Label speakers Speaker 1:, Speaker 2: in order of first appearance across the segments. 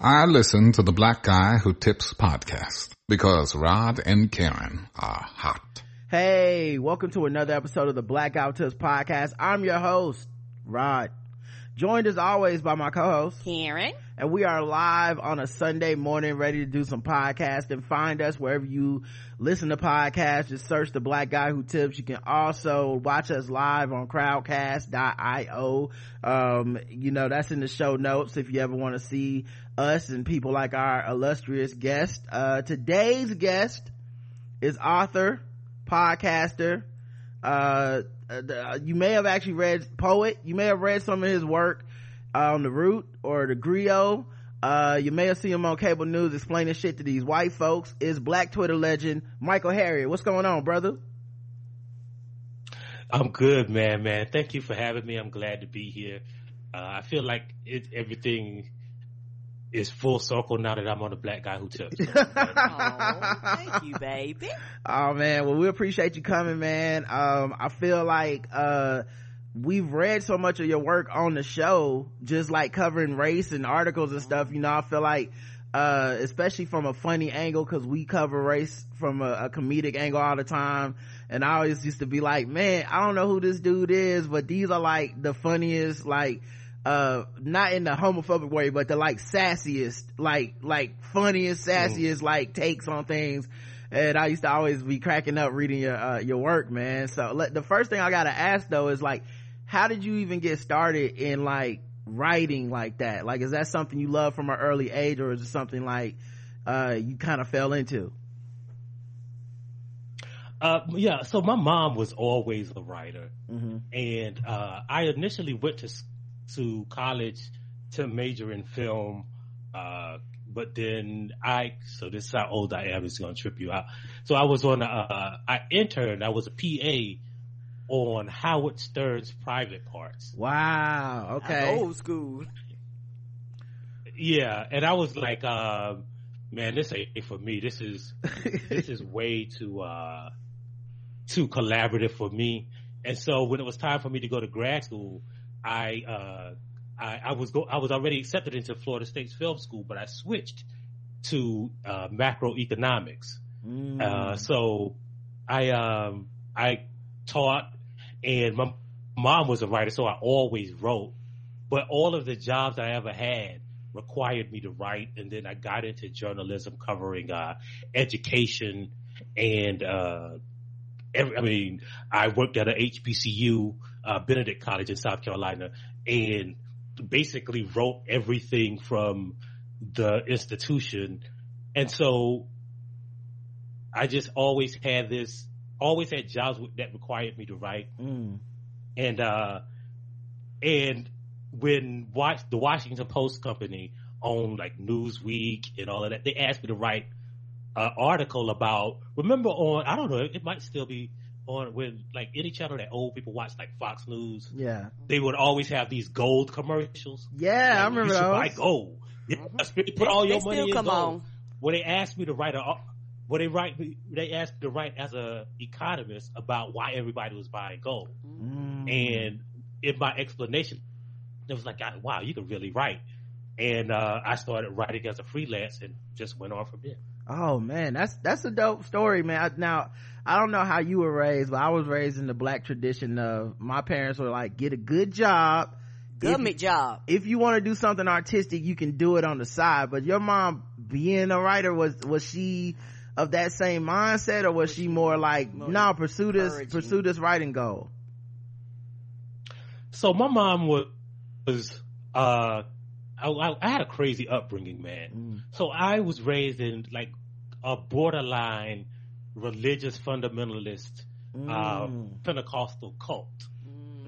Speaker 1: I listen to the Black Guy Who Tips podcast because Rod and Karen are hot.
Speaker 2: Hey, welcome to another episode of the Black Guy Who Tips podcast. I'm your host, Rod. Joined as always by my co-host,
Speaker 3: Karen.
Speaker 2: And we are live on a Sunday morning ready to do some podcast and Find us wherever you listen to podcasts. Just search the Black Guy Who Tips. You can also watch us live on crowdcast.io. Um, you know, that's in the show notes if you ever want to see us and people like our illustrious guest. Uh, today's guest is author, podcaster, uh, uh, you may have actually read poet you may have read some of his work uh, on the root or the Grio. Uh, you may have seen him on cable news explaining shit to these white folks. Is black twitter legend michael Harriot? what's going on brother?
Speaker 4: I'm good man man. Thank you for having me. I'm glad to be here. Uh, i feel like it, everything is full circle now that I'm on the black guy who tips.
Speaker 3: oh, thank you, baby.
Speaker 2: Oh man, well we appreciate you coming, man. Um, I feel like uh we've read so much of your work on the show, just like covering race and articles and stuff. You know, I feel like uh especially from a funny angle because we cover race from a, a comedic angle all the time and i always used to be like man i don't know who this dude is but these are like the funniest like uh not in the homophobic way but the like sassiest like like funniest mm. sassiest mm. like takes on things and i used to always be cracking up reading your uh, your work man so let, the first thing i gotta ask though is like how did you even get started in like writing like that like is that something you love from an early age or is it something like uh you kind of fell into
Speaker 4: uh, yeah, so my mom was always a writer, mm-hmm. and uh, I initially went to to college to major in film. Uh, but then I, so this is how old I am. It's going to trip you out. So I was on, a, uh, I interned, I was a PA on Howard Stern's private parts.
Speaker 2: Wow. Okay.
Speaker 3: old school.
Speaker 4: Yeah. And I was like, uh, man, this ain't for me. This is, this is way too, uh, too collaborative for me. And so when it was time for me to go to grad school, I, uh, I, I, was go, I was already accepted into Florida State's film school, but I switched to, uh, macroeconomics. Mm. Uh, so I, um, I taught and my mom was a writer, so I always wrote, but all of the jobs I ever had required me to write. And then I got into journalism covering, uh, education and, uh, every, I mean, I worked at a HBCU, uh, Benedict College in South Carolina and basically wrote everything from the institution. And so I just always had this, always had jobs that required me to write. Mm. And, uh, and when watch the Washington Post company owned like Newsweek and all of that, they asked me to write an article about, remember on, I don't know, it might still be on when like any channel that old people watch, like Fox News.
Speaker 2: Yeah,
Speaker 4: they would always have these gold commercials.
Speaker 2: Yeah, like, I remember
Speaker 4: you
Speaker 2: those.
Speaker 4: Buy gold. Yeah, put
Speaker 3: they,
Speaker 4: all your
Speaker 3: money
Speaker 4: in
Speaker 3: come
Speaker 4: gold.
Speaker 3: On.
Speaker 4: When they asked me to write a, when they write, they asked me to write as a economist about why everybody was buying gold, mm. and in my explanation, it was like, wow, you can really write. And uh, I started writing as a freelance and just went on from there.
Speaker 2: Oh man, that's that's a dope story, man. Now I don't know how you were raised, but I was raised in the black tradition of my parents were like, get a good job.
Speaker 3: Government
Speaker 2: if,
Speaker 3: job.
Speaker 2: If you want to do something artistic, you can do it on the side. But your mom being a writer was was she of that same mindset or was, was she more like, no, nah, pursue this pursue this writing goal?
Speaker 4: So my mom was was uh I, I, had a crazy upbringing, man. Mm. So I was raised in like a borderline religious fundamentalist uh, mm. uh, Pentecostal cult.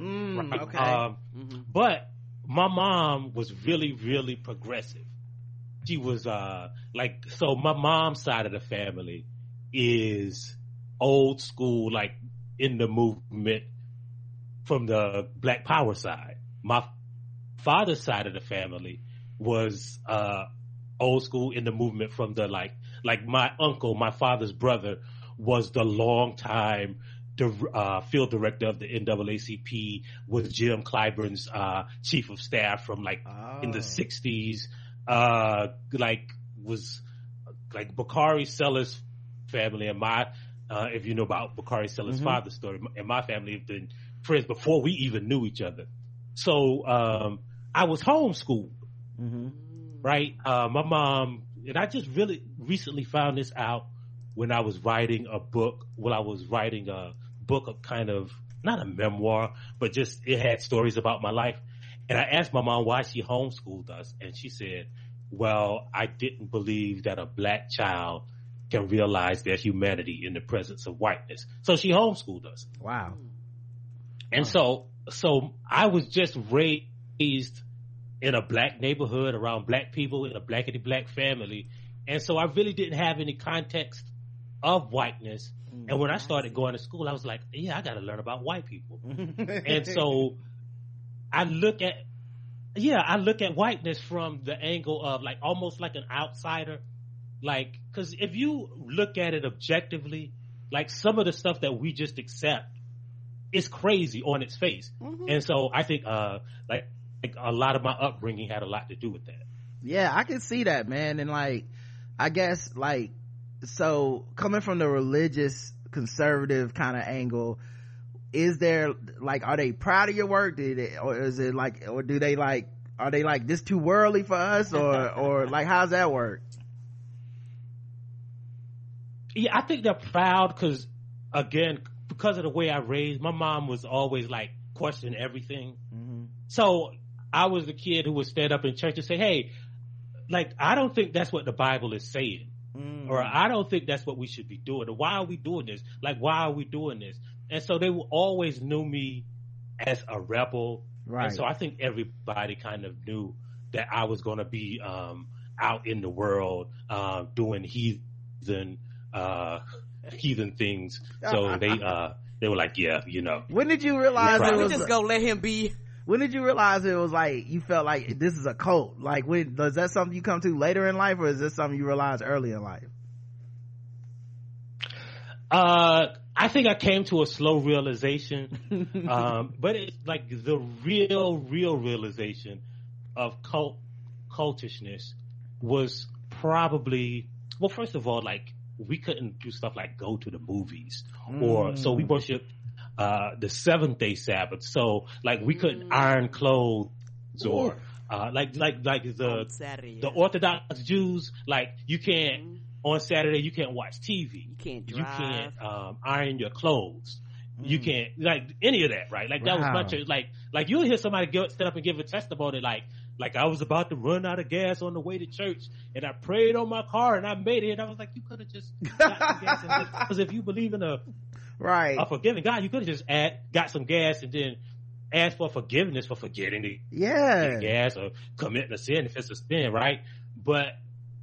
Speaker 2: Mm, right? okay.
Speaker 4: Um, mm-hmm. But my mom was really, really progressive. She was uh, like so. My mom's side of the family is old school, like in the movement from the Black Power side. My father's side of the family was uh, old school in the movement from the like like my uncle, my father's brother, was the long time uh, field director of the NAACP, was Jim Clyburn's uh, chief of staff from like oh. in the '60s. uh, like was like Bakari Sellers family and my, uh, if you know about Bakari Sellers'
Speaker 2: Mhm.
Speaker 4: father's story, and my family have been friends before we even knew each other. So, um, I was homeschooled,
Speaker 2: hmm
Speaker 4: right? Uh, my mom, and I just really recently found this out when I was writing a book, when I was writing a book of kind of, not a memoir, but just it had stories about my life. And I asked my mom why she homeschooled us. And she said, well, I didn't believe that a black child can realize their humanity in the presence of whiteness. So she homeschooled us.
Speaker 2: Wow.
Speaker 4: And so, so I was just raised in a black neighborhood around black people in a blackity black family. And so I really didn't have any context of whiteness. And when I started going to school, I was like, yeah, I got to learn about white people. And so I look at, yeah, I look at whiteness from the angle of like almost like an outsider. Like, cause if you look at it objectively, like some of the stuff that we just accept is crazy on its face. And so I think, uh, like, like a lot of my upbringing had a lot to do with that.
Speaker 2: yeah i can see that man and like i guess like so coming from the religious conservative kind of angle is there like are they proud of your work did it or is it like or do they like are they like this too worldly for us or or like how's that work
Speaker 4: Yeah, I think they're proud because, again, because of the way I raised, my mom was always like questioning everything.
Speaker 2: mm-hmm.
Speaker 4: So I was the kid who would stand up in church and say, "Hey, like I don't think that's what the Bible is saying,
Speaker 2: Mm.
Speaker 4: or I don't think that's what we should be doing, or why are we doing this? Like, why are we doing this?" And so they always knew me as a rebel,
Speaker 2: right
Speaker 4: and so I think everybody kind of knew that I was going to be um, out in the world uh, doing heathen uh, heathen things. So they uh, they were like, "Yeah, you know."
Speaker 2: when did you realize
Speaker 4: Yeah,
Speaker 2: it
Speaker 3: we
Speaker 2: was
Speaker 3: just go let him be.
Speaker 2: When did you realize it was like you felt like this is a cult like when does that something you come to later in life or is this something you realized early in life
Speaker 4: Uh, I think I came to a slow realization, um, but it's like the real, real realization of cult cultishness was probably well. First of all, like we couldn't do stuff like go to the movies, or so we worshiped uh, the seventh day Sabbath. So like we couldn't iron clothes or uh, like like like the
Speaker 3: on Saturday.
Speaker 4: the. Orthodox Jews, like you can't
Speaker 3: Mhm.
Speaker 4: on Saturday you can't watch TV.
Speaker 3: You can't
Speaker 4: You can't um, iron your clothes. You can't like any of that, right? Like that was
Speaker 2: Wow.
Speaker 4: my church. Like like you'll hear somebody get, stand up and give a testimony like like I was about to run out of gas on the way to church and I prayed on my car and I made it. And I was like, you could have just got some gas because if you believe in a,
Speaker 2: right
Speaker 4: a forgiving God, you could have just add got some gas and then asked for forgiveness for forgetting the
Speaker 2: yeah
Speaker 4: gas or committing a sin if it's a sin, right? But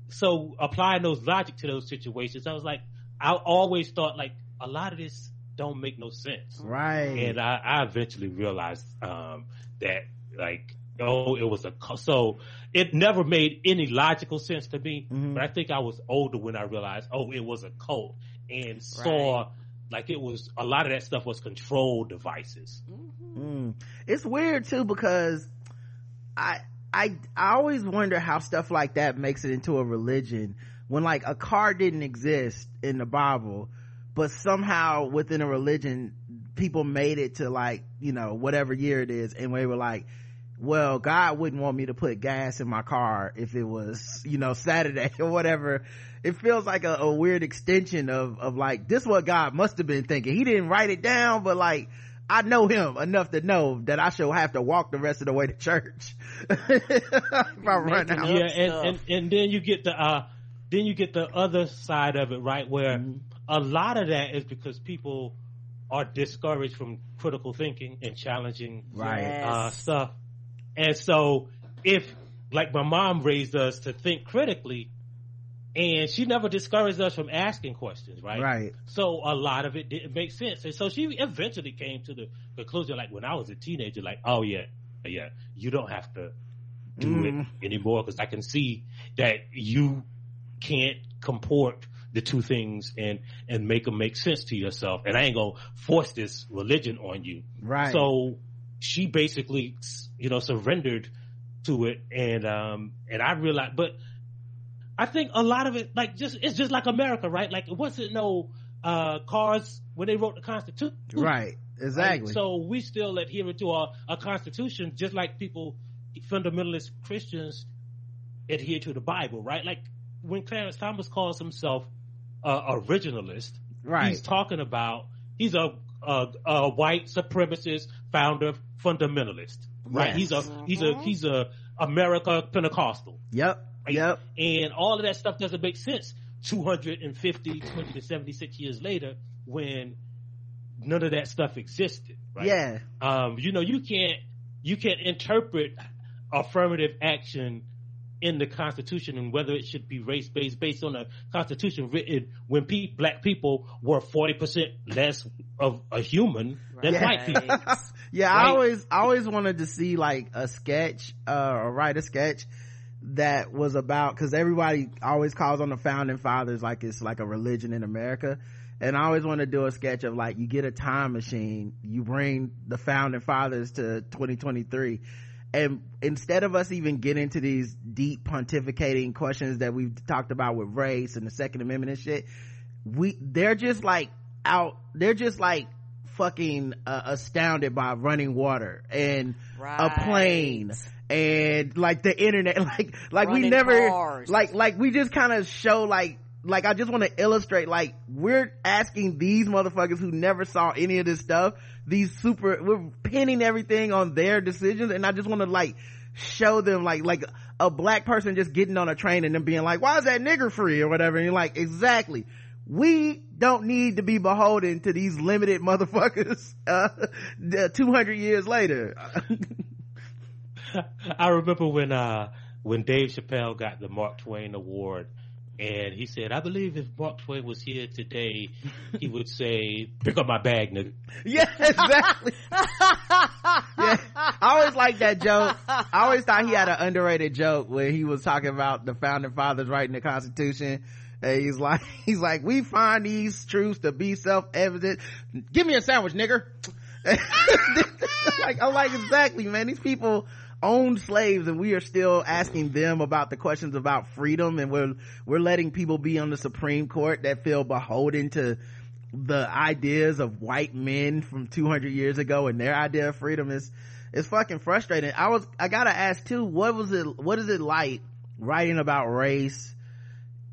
Speaker 4: so applying those logic to those situations, I was like, I always thought like a lot of this don't make no sense.
Speaker 2: right
Speaker 4: And I, I eventually realized um, that like oh it was a so it never made any logical sense to me.
Speaker 2: Mhm.
Speaker 4: But I think I was older when I realized oh it was a cult and saw like it was a lot of that stuff was control devices.
Speaker 2: Mm. It's weird too because I I I always wonder how stuff like that makes it into a religion when like a car didn't exist in the Bible, but somehow within a religion people made it to like you know whatever year it is, and we were like. Well, God wouldn't want me to put gas in my car if it was, you know, Saturday or whatever. It feels like a, a weird extension of, of like, this what God must have been thinking. He didn't write it down, but like, I know him enough to know that I shall have to walk the rest of the way to church. if I run out.
Speaker 4: yeah, and, and and then you get the uh, then you get the other side of it, right? Where
Speaker 2: Mhm.
Speaker 4: a lot of that is because people are discouraged from critical thinking and challenging
Speaker 2: Right.
Speaker 4: uh,
Speaker 3: Yes.
Speaker 4: stuff, and so if like my mom raised us to think critically, and she never discouraged us from asking questions, right?
Speaker 2: Right.
Speaker 4: So a lot of it didn't make sense. And so she eventually came to the conclusion, like when I was a teenager, like, oh yeah, yeah, you don't have to do
Speaker 2: Mm.
Speaker 4: it anymore because I can see that you can't comport the two things and and make them make sense to yourself. And I ain't gonna force this religion on you.
Speaker 2: Right.
Speaker 4: So she basically, you know, surrendered to it, and um, and I realized, but I think a lot of it, like just it's just like America, right? Like it wasn't no uh cars when they wrote the Constitution,
Speaker 2: right? Exactly.
Speaker 4: Right? So we still adhere to our, a constitution, just like people, fundamentalist Christians, adhere to the Bible, right? Like when Clarence Thomas calls himself uh, originalist,
Speaker 2: right?
Speaker 4: He's talking about he's a, a, a white supremacist founder fundamentalist, right?
Speaker 2: Yes.
Speaker 4: He's a he's a he's a America Pentecostal.
Speaker 2: Yep.
Speaker 4: Right?
Speaker 2: Yep.
Speaker 4: And all of that stuff doesn't make sense 250, 20 to 76 years later when none of that stuff existed, right?
Speaker 2: Yeah.
Speaker 4: Um, you know, you can't, you can't interpret affirmative action in the Constitution and whether it should be race based based on a Constitution written when pe- black people were 40% less of a human than
Speaker 2: Yeah.
Speaker 4: white people.
Speaker 2: Yeah,
Speaker 4: Right.
Speaker 2: I always, I always wanted to see like a sketch, uh, or write a sketch that was about, cause everybody always calls on the founding fathers like it's like a religion in America. And I always want to do a sketch of like, you get a time machine, you bring the founding fathers to 2023. And instead of us even getting to these deep pontificating questions that we've talked about with race and the second amendment and shit, we, they're just like out, they're just like fucking uh, astounded by running water and a plane and like the internet. Like like we never
Speaker 3: cars.
Speaker 2: like like we just kind of show like like I just want to illustrate like we're asking these motherfuckers who never saw any of this stuff these super we're pinning everything on their decisions and I just want to like show them like like a black person just getting on a train and then being like why is that nigger free? or whatever and you're like exactly we don't need to be beholden to these limited motherfuckers uh 200 years later.
Speaker 4: I remember when uh when Dave Chappelle got the Mark Twain Award, and he said, "I believe if Mark Twain was here today, he would say, pick up my bag, nigga."
Speaker 2: yeah exactly. Yeah. I always like that joke. I always thought he had an underrated joke where he was talking about the founding fathers writing the constitution and he's like he's like we find these truths to be self-evident. Give me a sandwich nigger. Like i'm like exactly man. These people owned slaves and we are still asking them about the questions about freedom and we're we're letting people be on the supreme court that feel beholden to the ideas of white men from 200 years ago and their idea of freedom is is fucking frustrating. I was i gotta ask too what was it what is it like writing about race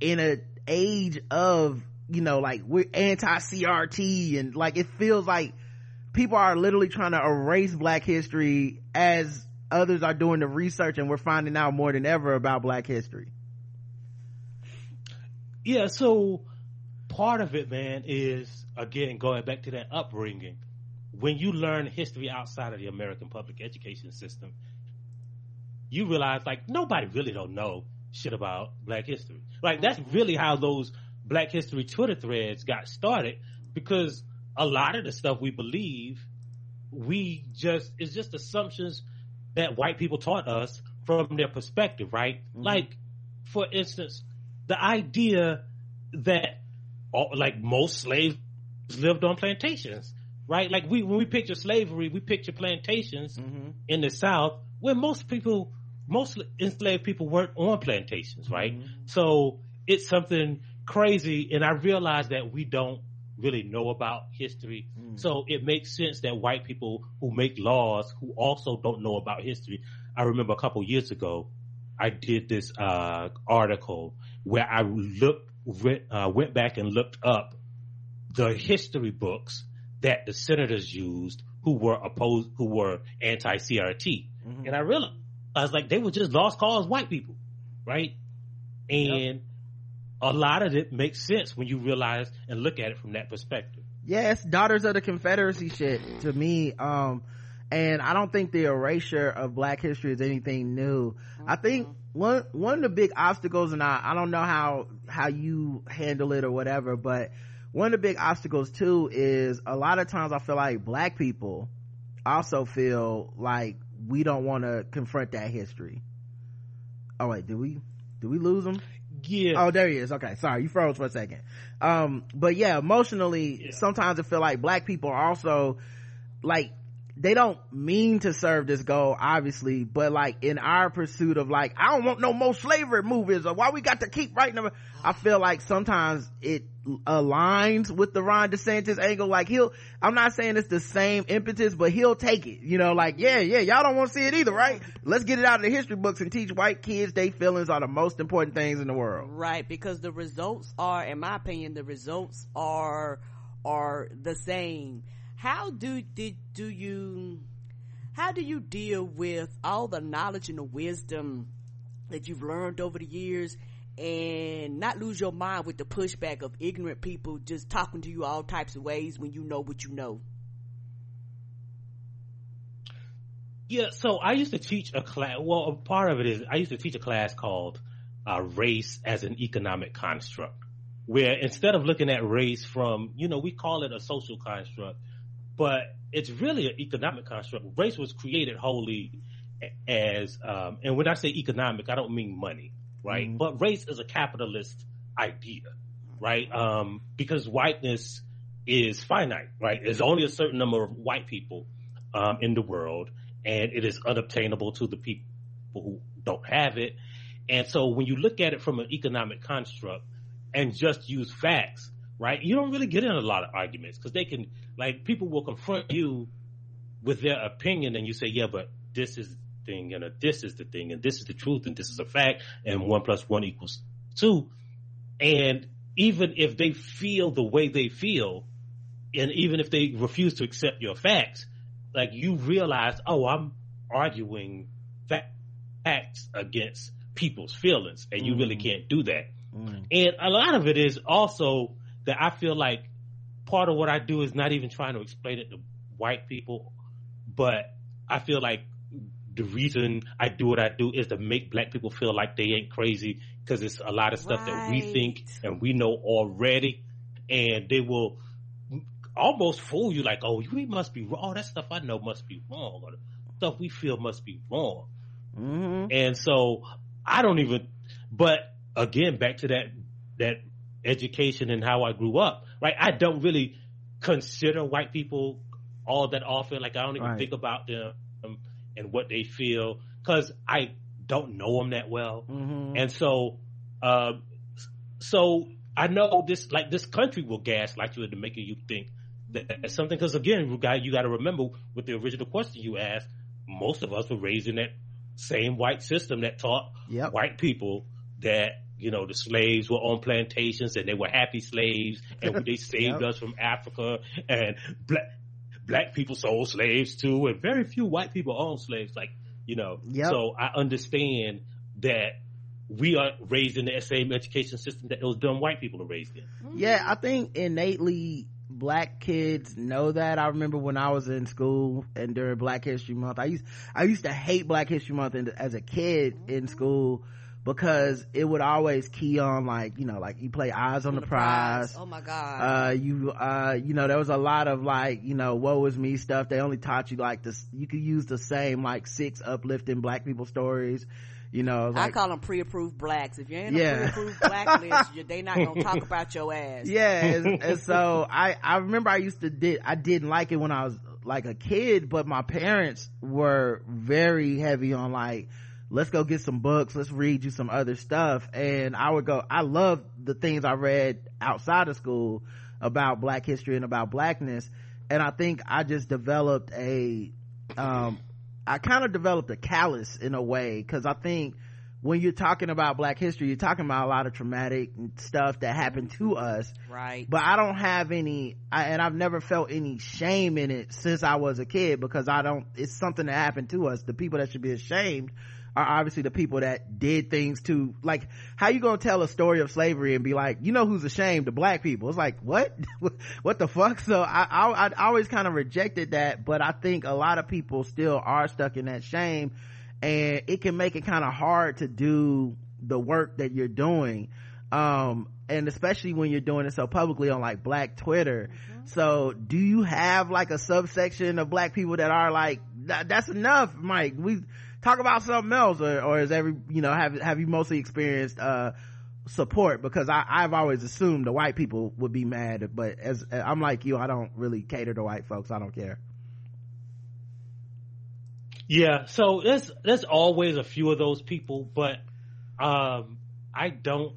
Speaker 2: in a age of you know like we're anti-crt and like it feels like people are literally trying to erase black history as others are doing the research and we're finding out more than ever about black history
Speaker 4: Yeah, so part of it, man, is again going back to that upbringing. When you learn history outside of the American public education system, you realize like nobody really don't know shit about black history. Like that's mm-hmm. really how those black history Twitter threads got started because a lot of the stuff we believe we just it's just assumptions that white people taught us from their perspective, right? Mm-hmm. Like for instance, the idea that all, like most slaves lived on plantations, right? Like we when we picture slavery, we picture plantations mm-hmm. in the South where most people, most enslaved people weren't on plantations, right? So it's something crazy, and I realize that we don't really know about history. So it makes sense that white people who make laws who also don't know about history. I remember a couple years ago, I did this uh, article where I looked went, uh, went back and looked up the history books that the senators used who were opposed who were anti CRT, and I realized I was like they were just lost cause white people, right? And a lot of it makes sense when you realize and look at it from that perspective.
Speaker 2: yes daughters of the confederacy shit to me um and i don't think the erasure of black history is anything new i think one one of the big obstacles and i i don't know how how you handle it or whatever but one of the big obstacles too is a lot of times i feel like black people also feel like we don't want to confront that history oh wait did we do we lose them
Speaker 4: Yeah,
Speaker 2: Oh, there he is. Okay, sorry, you froze for a second. Um, but yeah, emotionally,
Speaker 4: Yeah.
Speaker 2: sometimes I feel like black people are also like they don't mean to serve this goal obviously but like in our pursuit of like i don't want no more slavery movies or why we got to keep writing them i feel like sometimes it aligns with the ron desantis angle. Like he'll i'm not saying it's the same impetus but he'll take it. You know like yeah yeah y'all don't want to see it either right? Let's get it out of the history books and teach white kids they feelings are the most important things in the world.
Speaker 3: Right because the results are in my opinion the results are are the same. How do did do you how do you deal with all the knowledge and the wisdom that you've learned over the years and not lose your mind with the pushback of ignorant people just talking to you all types of ways when you know what you know
Speaker 4: yeah so i used to teach a class well a part of it is i used to teach a class called uh, race as an economic construct where instead of looking at race from you know we call it a social construct but it's really an economic construct. Race was created wholly as, um, and when I say economic, I don't mean money, right? Mm-hmm. But race is a capitalist idea, right? Um, because whiteness is finite, right? There's only a certain number of white people um, in the world, and it is unobtainable to the people who don't have it. And so when you look at it from an economic construct and just use facts, right? You don't really get in a lot of arguments because they can, like, people will confront you with their opinion and you say, yeah, but this is thing and this is the thing and this is the truth and this is a fact and one plus one equals two. And even if they feel the way they feel and even if they refuse to accept your facts, like you realize, oh, I'm arguing facts against people's feelings and you mm. really can't do that. Mm. And a lot of it is also that I feel like part of what I do is not even trying to explain it to white people, but I feel like the reason I do what I do is to make black people feel like they ain't crazy because it's a lot of stuff right. that we think and we know already and they will almost fool you like, oh, we must be wrong. Oh, that stuff I know must be wrong or the stuff we feel must be wrong. Mm-hmm. And so I don't even, but again, back to that, that education and how I grew up, right? I don't really consider white people all that often. Like I don't even right. think about them and what they feel because I don't know them that well. Mm-hmm. And so, uh, so I know this, like this country will gaslight you into making you think that something. Because again, you got you got to remember with the original question you asked, most of us were raised in that same white system that taught yep. white people that you know, the slaves were on plantations and they were happy slaves and they saved yep. us from Africa and black, black people sold slaves too and very few white people own slaves. Like, you know, yep. so I understand that we are raised in the same education system that those dumb white people are raised in.
Speaker 2: Yeah, I think innately black kids know that. I remember when I was in school and during Black History Month, I used I used to hate Black History Month as a kid in mm-hmm. school because it would always key on like you know like you play eyes on, on the, the prize.
Speaker 3: prize. oh my god
Speaker 2: uh you uh you know there was a lot of like you know woe is me stuff they only taught you like this you could use the same like six uplifting black people stories you know like,
Speaker 3: i call them pre-approved blacks if you ain't yeah. a pre-approved black list they not gonna talk about your ass
Speaker 2: yeah and, and so i i remember i used to did i didn't like it when i was like a kid but my parents were very heavy on like let's go get some books let's read you some other stuff. And i would go i love the things i read outside of school about black history and about blackness. And i think i just developed a um i kind of developed a callus in a way because i think when you're talking about black history you're talking about a lot of traumatic stuff that happened to us.
Speaker 3: Right.
Speaker 2: But i don't have any I, and i've never felt any shame in it since i was a kid because i don't it's something that happened to us. The people that should be ashamed are obviously the people that did things to like how you gonna tell a story of slavery and be like you know who's ashamed? The black people. It's like what? What the fuck? So I, I i always kind of rejected that but i think a lot of people still are stuck in that shame and it can make it kind of hard to do the work that you're doing um and especially when you're doing it so publicly on like black twitter. Mm-hmm. so do you have like a subsection of black people that are like that's enough mike. We talk about something else or, or is every you know have have you mostly experienced uh support because I, I've always assumed the white people would be mad, but as I'm like you, I don't really cater to white folks. I don't care.
Speaker 4: Yeah, so there's there's always a few of those people, but um, I don't,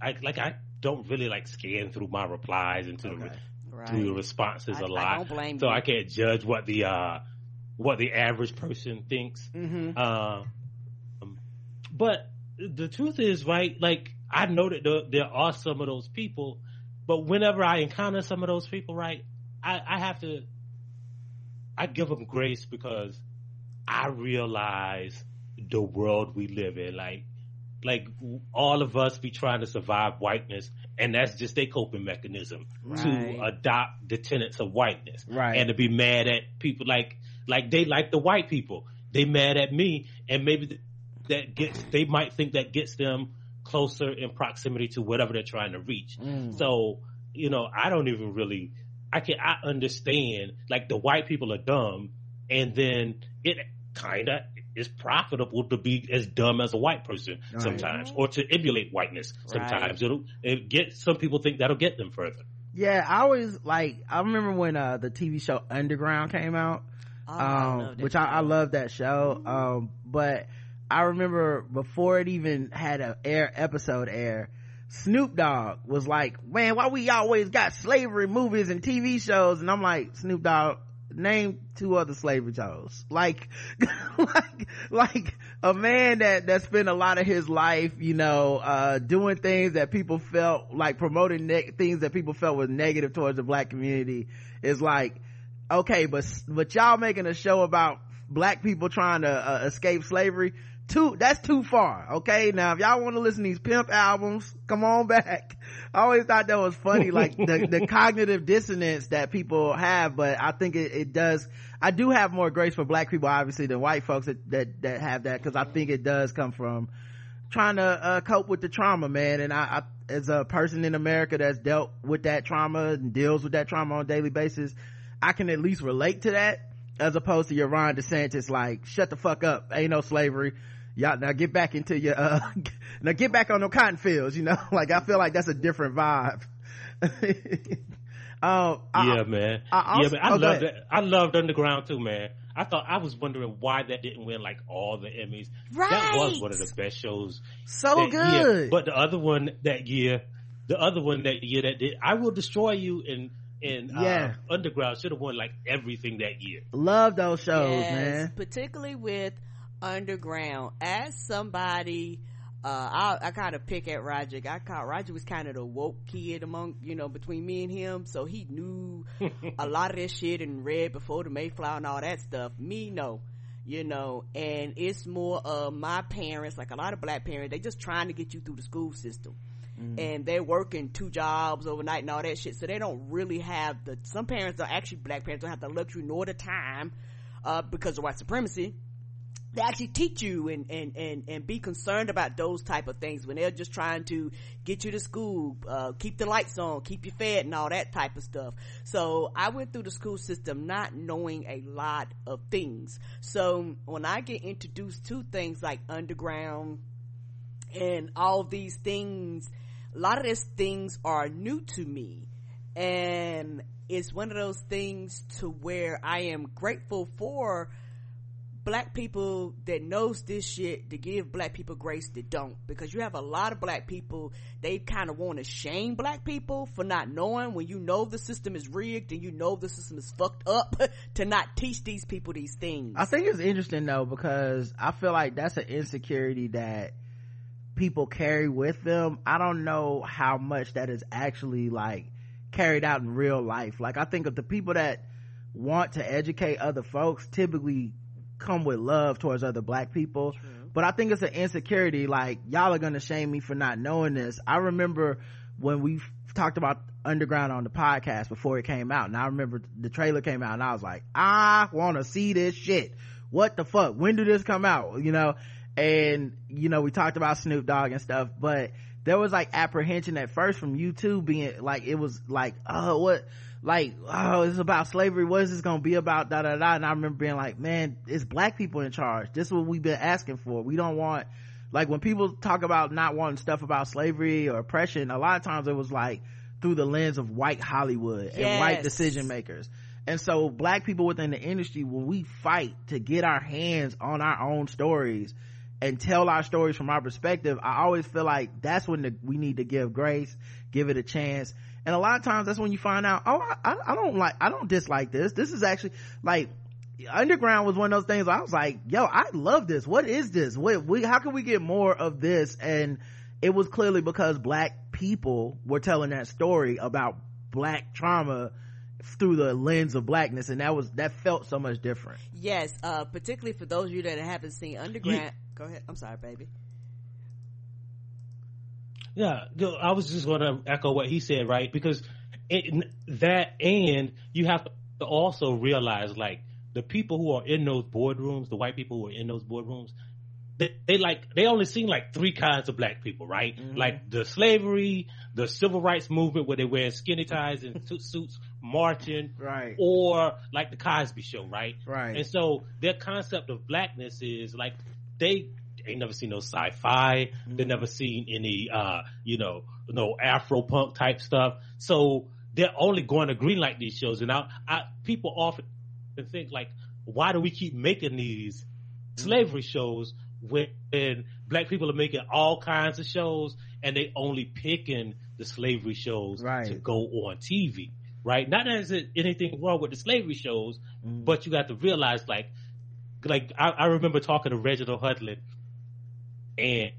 Speaker 4: I like I don't really like scan through my replies and to the
Speaker 3: Right.
Speaker 4: through the responses
Speaker 3: I-
Speaker 4: a
Speaker 3: I
Speaker 4: lot.
Speaker 3: don't blame
Speaker 4: so
Speaker 3: you.
Speaker 4: I can't judge what the uh what the average person thinks.
Speaker 2: Mm-hmm.
Speaker 4: Uh, um, but the truth is, right? Like I know that there, there are some of those people, but whenever I encounter some of those people, right, I, I have to, I give them grace because I realize the world we live in. Like, like all of us be trying to survive whiteness, and that's just a coping mechanism
Speaker 3: Right.
Speaker 4: to adopt the tenets of whiteness
Speaker 2: Right.
Speaker 4: and to be mad at people like like they like the white people. They mad at me, and maybe that gets they might think that gets them closer in proximity to whatever they're trying to reach.
Speaker 2: Mm.
Speaker 4: So you know, I don't even really. I can I understand like the white people are dumb, and then it kind of is profitable to be as dumb as a white person
Speaker 2: Right.
Speaker 4: sometimes, or to emulate whiteness sometimes. It'll it get some people think that'll get them further.
Speaker 2: Yeah, I always like. I remember when uh the TV show Underground came out,
Speaker 3: Oh,
Speaker 2: um,
Speaker 3: that
Speaker 2: which I, I love that show. Um, but I remember before it even had a air episode air, Snoop Dogg was like, "Man, why we always got slavery movies and TV shows?" And I'm like, Snoop Dogg, name two other slavery shows. Like, like, like a man that that spent a lot of his life, you know, uh, doing things that people felt like promoting ne- things that people felt was negative towards the black community is like okay but but y'all making a show about black people trying to uh, escape slavery? Too that's too far okay? Now if y'all want to listen to these pimp albums come on back. I always thought that was funny like the, the cognitive dissonance that people have but i think it, it does i do have more grace for black people obviously than white folks that that, that have that because i think it does come from trying to uh, cope with the trauma, man. And I, I, as a person in America that's dealt with that trauma and deals with that trauma on a daily basis, I can at least relate to that as opposed to your Ron DeSantis, like, shut the fuck up. Ain't no slavery. Y'all now get back into your, uh, now get back on the cotton fields, you know? Like, I feel like that's a different vibe. um, I-
Speaker 4: yeah, man.
Speaker 2: I also-
Speaker 4: yeah, man. I
Speaker 2: oh,
Speaker 4: loved. I loved Underground too, man. I thought I was wondering why that didn't win like all the Emmys. Right. That was one of the best shows
Speaker 2: so good.
Speaker 4: year. But the other one that year, the other one that year that did, I will destroy you and and
Speaker 2: Yeah.
Speaker 4: uh, Underground should have won like everything that year.
Speaker 2: Love those shows,
Speaker 3: Yes,
Speaker 2: man.
Speaker 3: particularly with underground. As somebody, uh, I, I kind of pick at Roger. I caught Roger was kind of the woke kid among you know between me and him, so he knew a lot of this shit and read before the Mayflower and all that stuff. Me, no. You know, and it's more of my parents, like a lot of black parents, they just trying to get you through the school system and they're working two jobs overnight and all that shit. So they don't really have the, some parents are actually black parents don't have the luxury nor the time, uh, because of white supremacy. They actually teach you and, and, and, and be concerned about those type of things when they're just trying to get you to school, uh, keep the lights on, keep you fed and all that type of stuff. So I went through the school system not knowing a lot of things. So when I get introduced to things like underground, and all these things a lot of these things are new to me and it's one of those things to where i am grateful for black people that knows this shit to give black people grace that don't. Because you have a lot of black people they kind of want to shame black people for not knowing when you know the system is rigged and you know the system is fucked up to not teach these people these things.
Speaker 2: I think it's interesting though because I feel like that's an insecurity that people carry with them. I don't know how much that is actually like carried out in real life. Like I think of the people that want to educate other folks typically come with love towards other black people. But I think it's an insecurity like y'all are to shame me for not knowing this. I remember when we talked about underground on the podcast before it came out and I remember the trailer came out and I was like, I want to see this shit. What the fuck? When did this come out? You know, and you know, we talked about Snoop Dogg and stuff, but there was like apprehension at first from you too being like, it was like, oh, what? Like, oh, it's about slavery. What is this gonna be about? Da da da. And I remember being like, man, it's black people in charge. This is what we've been asking for. We don't want, like when people talk about not wanting stuff about slavery or oppression, a lot of times it was like through the lens of white Hollywood and white decision makers. and so black people within the industry when we fight to get our hands on our own stories and tell our stories from our perspective i always feel like that's when the, we need to give grace give it a chance. And a lot of times that's when you find out oh I, I don't like i don't dislike this. This is actually like underground was one of those things i was like yo i love this. What is this? What we, how can we get more of this? And it was clearly because black people were telling that story about black trauma through the lens of blackness and that was that felt so much different
Speaker 3: yes uh particularly for those of you that haven't seen underground yeah. go ahead i'm sorry baby
Speaker 4: yeah i was just going to echo what he said right because it, that and you have to also realize like the people who are in those boardrooms the white people who are in those boardrooms they, they, like they only seen like three kinds of black people, right? Mm-hmm. Like the slavery, the civil rights movement where they wear skinny ties and suits marching,
Speaker 2: right?
Speaker 4: Or like the Cosby Show, right?
Speaker 2: Right.
Speaker 4: And so their concept of blackness is like they ain't never seen no sci-fi. Mm-hmm. They never seen any, uh, you know, no Afro punk type stuff. So they're only going to green light these shows. And now I, people often think like, why do we keep making these mm-hmm. slavery shows when black people are making all kinds of shows and they only picking the slavery shows
Speaker 2: right.
Speaker 4: to go on TV, right? Not that there's anything wrong with the slavery shows, mm. but you got to realize like, like I, I remember talking to Reginald Hudlin and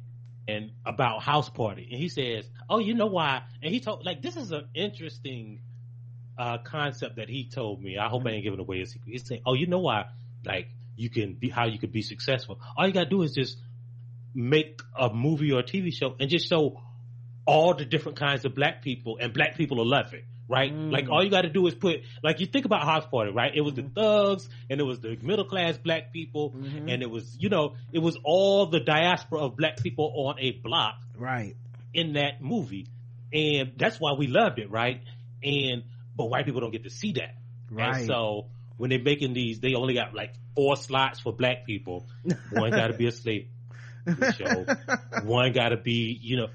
Speaker 4: and about House Party, and he says, "Oh, you know why?" And he told like this is an interesting uh, concept that he told me. I hope I ain't giving away a secret. He said, "Oh, you know why?" Like you can be how you can be successful. All you gotta do is just make a movie or a TV show and just show all the different kinds of black people and black people will love it. Right? Mm. Like all you gotta do is put like you think about House Party, right? It was the thugs and it was the middle class black people mm-hmm. and it was, you know, it was all the diaspora of black people on a block.
Speaker 2: Right.
Speaker 4: In that movie. And that's why we loved it, right? And but white people don't get to see that. Right. And so when they're making these, they only got like four slots for black people. One got to be a slave show. One got to be, you know,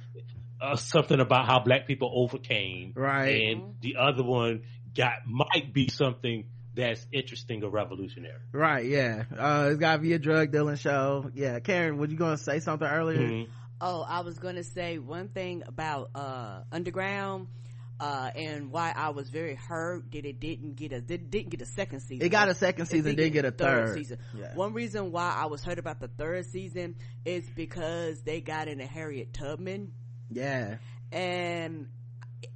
Speaker 4: uh, something about how black people overcame.
Speaker 2: Right.
Speaker 4: And the other one got might be something that's interesting or revolutionary.
Speaker 2: Right. Yeah. Uh, it's got to be a drug dealing show. Yeah. Karen, were you going to say something earlier? Mm-hmm.
Speaker 3: Oh, I was going to say one thing about uh, Underground uh, and why I was very hurt that it didn't get a did, not get a second season.
Speaker 2: It got a second season, didn't get a third, third. season.
Speaker 3: Yeah. One reason why I was hurt about the third season is because they got into Harriet Tubman.
Speaker 2: Yeah,
Speaker 3: and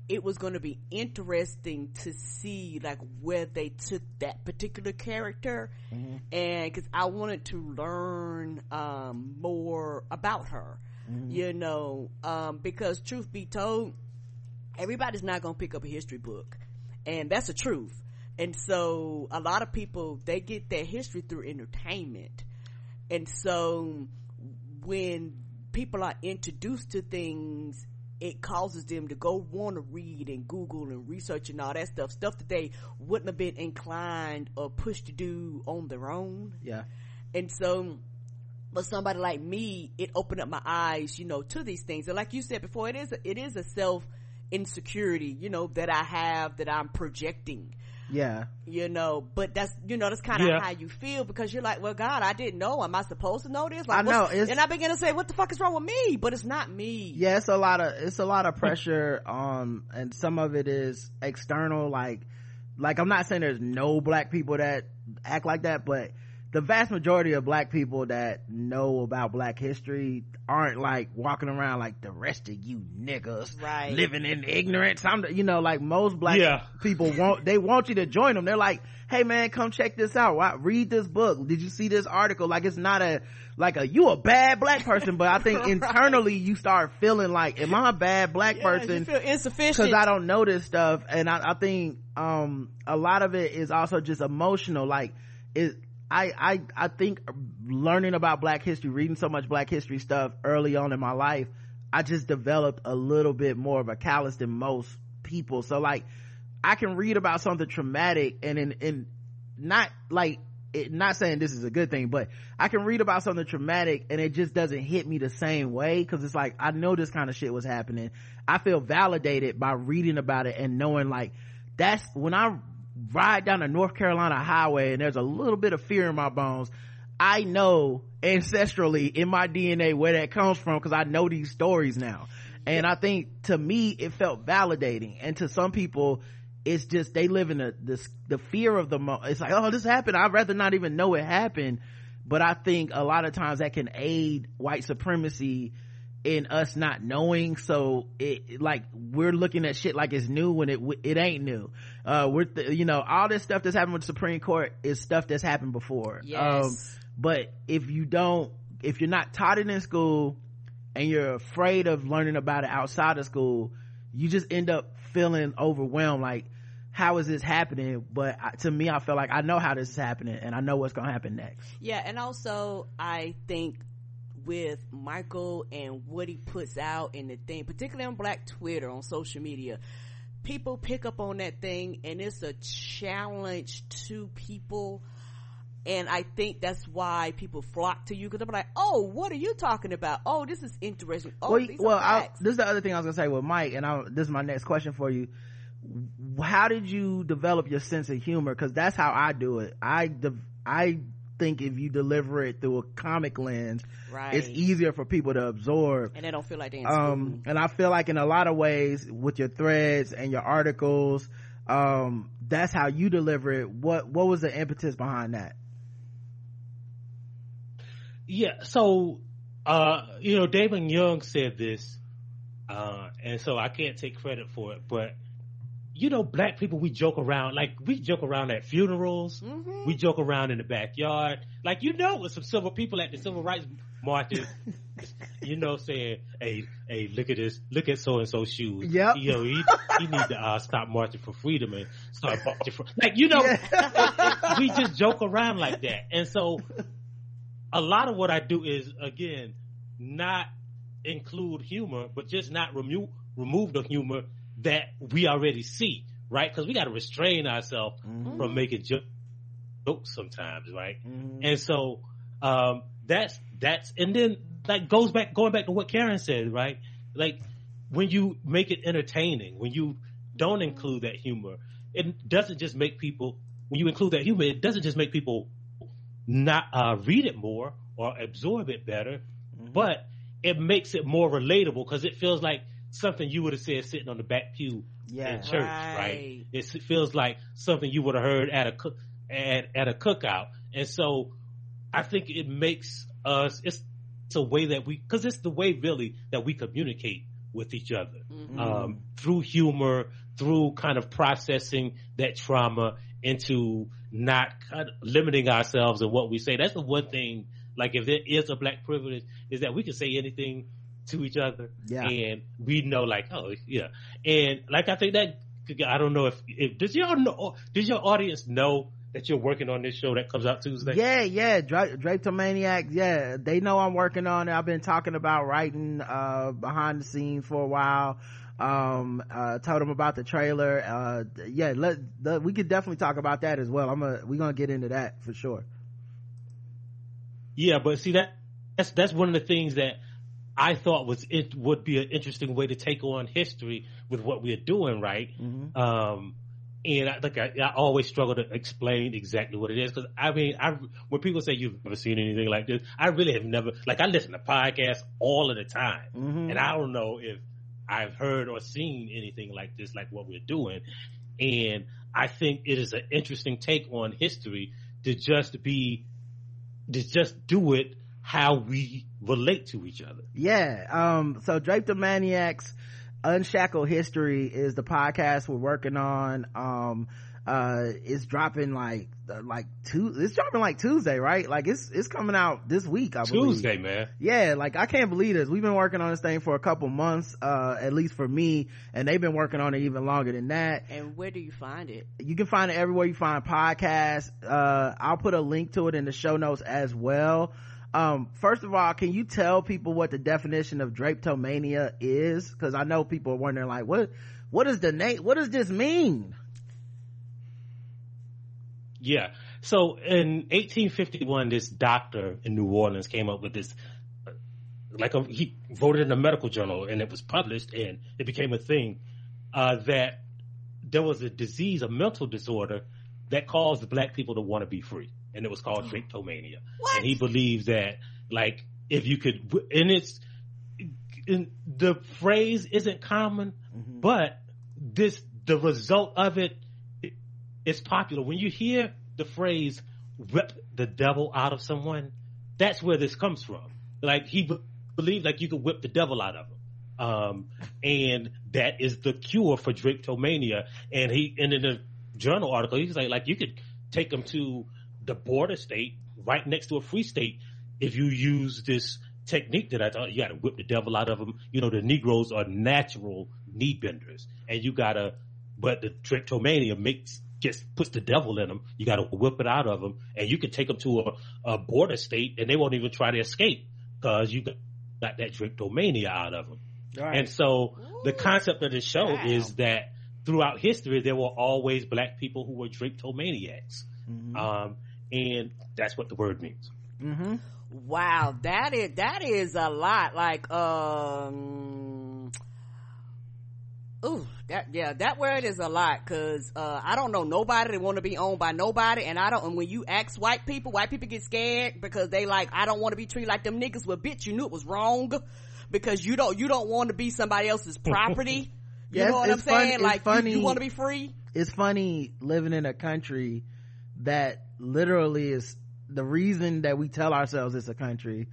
Speaker 3: it was going to be interesting to see like where they took that particular character. Mm-hmm. and because i wanted to learn um, more about her mm-hmm. you know? Um, because truth be told everybody's not going to pick up a history book. And that's the truth. And so a lot of people they get their history through entertainment. And so when people are introduced to things it causes them to go want to read and google and research and all that stuff stuff that they wouldn't have been inclined or pushed to do on their own.
Speaker 2: Yeah.
Speaker 3: And so but somebody like me it opened up my eyes you know to these things. And like you said before it is a, it is a self insecurity, you know, that I have that I'm projecting.
Speaker 2: Yeah.
Speaker 3: You know, but that's, you know, that's kind of yeah. how you feel because you're like, well, God, I didn't know. Am I supposed to know this? Like,
Speaker 2: I know.
Speaker 3: and I begin to say, what the fuck is wrong with me? But it's not me.
Speaker 2: Yeah, it's a lot of, it's a lot of pressure, um, and some of it is external, like, like I'm not saying there's no black people that act like that, but the vast majority of black people that know about black history aren't like walking around like the rest of you niggas
Speaker 3: right.
Speaker 2: living in ignorance. I'm you know like most black yeah. people want they want you to join them. They're like hey man come check this out. Why, read this book. Did you see this article? Like it's not a like a you a bad black person but i think right. internally you start feeling like am i a bad black
Speaker 3: yeah,
Speaker 2: person?
Speaker 3: feel insufficient.
Speaker 2: Because i don't know this stuff and I, I think um a lot of it is also just emotional. Like it I, I, I think learning about black history, reading so much black history stuff early on in my life, I just developed a little bit more of a callous than most people. So like, I can read about something traumatic and in, in not like, it, not saying this is a good thing, but I can read about something traumatic and it just doesn't hit me the same way. Cause it's like, I know this kind of shit was happening. I feel validated by reading about it and knowing like, that's when I ride down the North Carolina highway and there's a little bit of fear in my bones, I know ancestrally in my DNA where that comes from because I know these stories now. And I think to me, it felt validating. And to some people, it's just they live in the the, the fear of the mo- it's like oh this happened i'd rather not even know it happened but i think a lot of times that can aid white supremacy in us not knowing. So it like we're looking at shit like it's new when it it ain't new. Uh we're th- you know all this stuff that's happened with the supreme court is stuff that's happened before.
Speaker 3: Yes.
Speaker 2: um but if you don't if you're not taught it in school and you're afraid of learning about it outside of school you just end up feeling overwhelmed. Like how is this happening? But to me i feel like i know how this is happening and i know what's gonna happen next.
Speaker 3: Yeah and also i think with michael and what he puts out in the thing particularly on black twitter on social media. People pick up on that thing and it's a challenge to people. And I think that's why people flock to you because they're like, "Oh, what are you talking about? Oh, this is interesting." Oh,
Speaker 2: well, well I, this is the other thing I was gonna say with Mike, and I, this is my next question for you. How did you develop your sense of humor? Because that's how i do it. I i think if you deliver it through a comic lens
Speaker 3: right.
Speaker 2: it's easier for people to absorb.
Speaker 3: And they don't feel like they
Speaker 2: um and i feel like in a lot of ways with your threads and your articles um that's how you deliver it. What what was the impetus behind that?
Speaker 4: Yeah so uh you know damon young said this uh and so i can't take credit for it but you know, black people, we joke around, like, we joke around at funerals.
Speaker 3: Mm-hmm.
Speaker 4: We joke around in the backyard. Like, you know, with some civil people at the civil rights marches, you know, saying, hey, hey, look at this, look at so-and-so shoes.
Speaker 2: Yep.
Speaker 4: You know, he, he need to, uh, stop marching for freedom and start marching for, like, you know, yeah. we just joke around like that. And so, a lot of what I do is, again, not include humor, but just not remove, remove the humor that we already see, right? Because we got to restrain ourselves mm-hmm. from making jokes sometimes, right? Mm-hmm. And so um, that's that's and then like goes back going back to what Karen said, right? Like when you make it entertaining, when you don't include that humor, it doesn't just make people. When you include that humor, it doesn't just make people not uh, read it more or absorb it better, mm-hmm. but it makes it more relatable because it feels like something you would have said sitting on the back pew yeah, in church, right. right? It feels like something you would have heard at a cook at at a cookout, and so I think it makes us. It's, it's a way that we because it's the way really that we communicate with each other mm-hmm. um, through humor, through kind of processing that trauma into not kind of limiting ourselves in what we say. That's the one thing. Like if there is a black privilege, is that we can say anything to each other.
Speaker 2: Yeah.
Speaker 4: And we know like, oh, yeah. And like, I think that, I don't know if, if, does y'all know, does your audience know that you're working on this show that comes out Tuesday?
Speaker 2: Yeah, yeah. Dra- Drapetomaniac. Yeah. They know I'm working on it. I've been talking about writing, uh, behind the scenes for a while. Um, uh, told them about the trailer. Uh, yeah, let, the, we could definitely talk about that as well. I'm gonna, we're gonna get into that for sure.
Speaker 4: Yeah, but see that, that's, that's one of the things that, I thought was it would be an interesting way to take on history with what we are doing, right?
Speaker 2: Mm-hmm.
Speaker 4: Um, and I, like I, I, always struggle to explain exactly what it is because I mean, I when people say you've never seen anything like this, I really have never. Like I listen to podcasts all of the time,
Speaker 2: mm-hmm.
Speaker 4: and I don't know if I've heard or seen anything like this, like what we're doing. And I think it is an interesting take on history to just be, to just do it how we relate to each other.
Speaker 2: Yeah. Um, so Drapetomaniax Unshackled History is the podcast we're working on. Um, uh, it's dropping like, uh, like two, it's dropping like Tuesday, right? Like it's, it's coming out this week, I believe.
Speaker 4: Tuesday, man.
Speaker 2: Yeah. Like I can't believe this. We've been working on this thing for a couple months, uh, at least for me, and they've been working on it even longer than that.
Speaker 3: And where do you find it?
Speaker 2: You can find it everywhere you find podcasts. Uh, I'll put a link to it in the show notes as well um first of all can you tell people what the definition of drapetomania is? Because i know people are wondering like what what is the name what does this mean?
Speaker 4: Yeah. So in 1851 this doctor in new orleans came up with this like a, he voted in a medical journal and it was published and it became a thing uh, that there was a disease, a mental disorder that caused black people to want to be free, and it was called drapetomania.
Speaker 3: What?
Speaker 4: And he believes that, like, if you could, and it's and the phrase isn't common,
Speaker 2: Mm-hmm.
Speaker 4: but this the result of it is popular. When you hear the phrase "whip the devil out of someone," that's where this comes from. Like he be- believed, like you could whip the devil out of him. Um, and that is the cure for drapetomania. And he, and in the journal article, he's like, like you could take them to the border state right next to a free state if you use this technique that I thought you got to whip the devil out of them. You know, the Negroes are natural knee benders, and you gotta, but the drapetomania makes just puts the devil in them. You got to whip it out of them, and you can take them to a, a border state, and they won't even try to escape because you got, got that drapetomania out of them.
Speaker 2: Right.
Speaker 4: And so the concept of the show
Speaker 3: Wow.
Speaker 4: is that throughout history there were always black people who were drapetomaniacs,
Speaker 2: Mhm.
Speaker 4: um, and that's what the word means.
Speaker 2: Mhm.
Speaker 3: Wow, that is that is a lot. Like, um, ooh, that yeah, that word is a lot. Cause uh, I don't know nobody that want to be owned by nobody, and I don't. And when you ask white people, white people get scared because they like, I don't want to be treated like them niggas. Well, bitch, you knew it was wrong because you don't you don't want to be somebody else's property. You
Speaker 2: Yeah,
Speaker 3: know what I'm
Speaker 2: it's fun-
Speaker 3: saying?
Speaker 2: it's
Speaker 3: like, you-
Speaker 2: funny.
Speaker 3: you, want to be free.
Speaker 2: it's funny living in a country that literally is the reason that we tell ourselves it's a country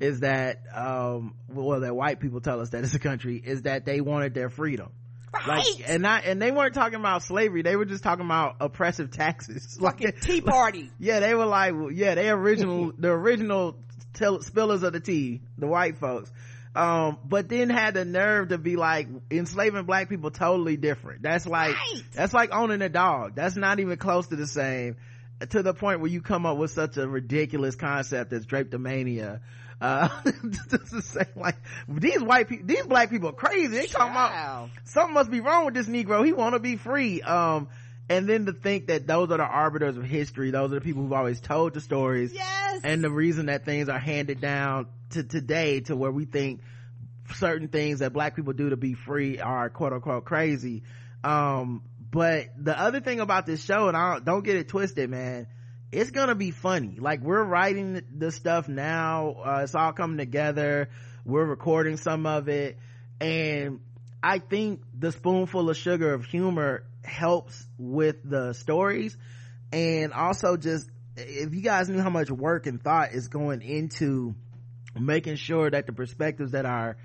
Speaker 2: is that um well that white people tell us that it's a country is that they wanted their freedom.
Speaker 3: Right.
Speaker 2: like and not and they weren't talking about slavery. They were just talking about oppressive taxes. Like
Speaker 3: Tea party.
Speaker 2: yeah they were like well, yeah they original the original tell, spillers of the tea the white folks. Um but then had the nerve to be like enslaving black people totally different. That's like
Speaker 3: Right.
Speaker 2: that's like owning a dog. That's not even close to the same to the point where you come up with such a ridiculous concept as drapetomania uh just to say like these white people these black people are crazy. They talking about something must be wrong with this negro. He want to be free. Um and then to think that those are the arbiters of history. Those are the people who've always told the stories.
Speaker 3: Yes.
Speaker 2: and the reason that things are handed down to today to where we think certain things that black people do to be free are quote unquote crazy. Um but the other thing about this show and i don't, don't get it twisted man it's gonna be funny. Like we're writing the stuff now. Uh, it's all coming together. We're recording some of it. And i think the spoonful of sugar of humor helps with the stories. And also just if you guys knew how much work and thought is going into making sure that the perspectives that are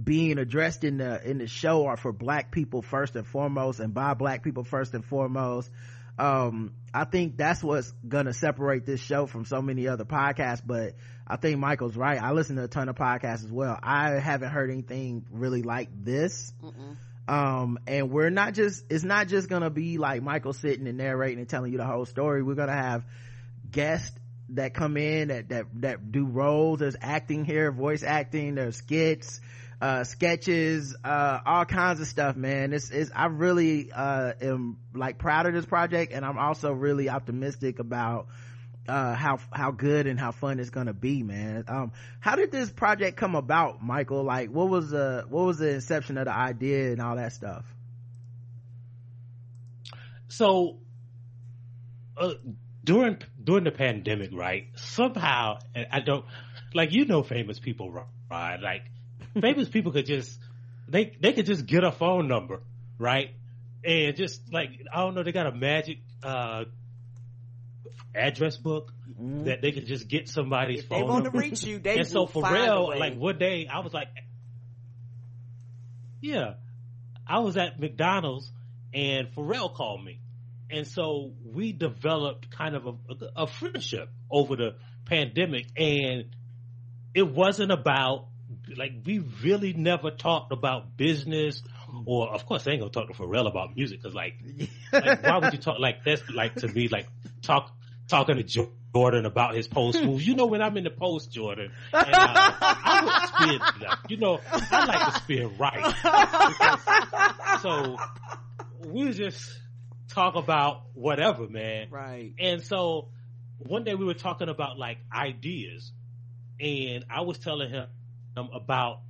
Speaker 2: being addressed in the in the show are for black people first and foremost and by black people first and foremost. Um i think that's what's gonna separate this show from so many other podcasts but i think michael's right. I listen to a ton of podcasts as well. I haven't heard anything really like this.
Speaker 3: Mm-mm.
Speaker 2: um and we're not just it's not just gonna be like michael sitting and narrating and telling you the whole story. We're gonna have guests that come in that that that do roles. There's acting here voice acting there's skits uh sketches uh all kinds of stuff man it's it's i really uh am like proud of this project and i'm also really optimistic about uh how how good and how fun it's gonna be man um how did this project come about michael like what was the what was the inception of the idea and all that stuff
Speaker 4: So, uh, during during the pandemic, right? Somehow, I don't like you know famous people, right? Like famous people could just they they could just get a phone number, right? And just like I don't know, they got a magic uh address book
Speaker 2: Mm-hmm.
Speaker 4: that they could just get somebody's
Speaker 3: If they
Speaker 4: phone
Speaker 3: want to reach you, they
Speaker 4: and so for real, like one day I was like, yeah, I was at McDonald's and Pharrell called me. And so we developed kind of a, a friendship over the pandemic and it wasn't about like we really never talked about business or of course I ain't gonna talk to Pharrell about music because like, like why would you talk like that's like to me like talk talking to Jordan about his post moves. You know when I'm in the post, Jordan, and, uh, I would spin. You know I like to spin right. Because- so we just talk about whatever, man.
Speaker 3: right.
Speaker 4: And so one day we were talking about like ideas, and I was telling him um, about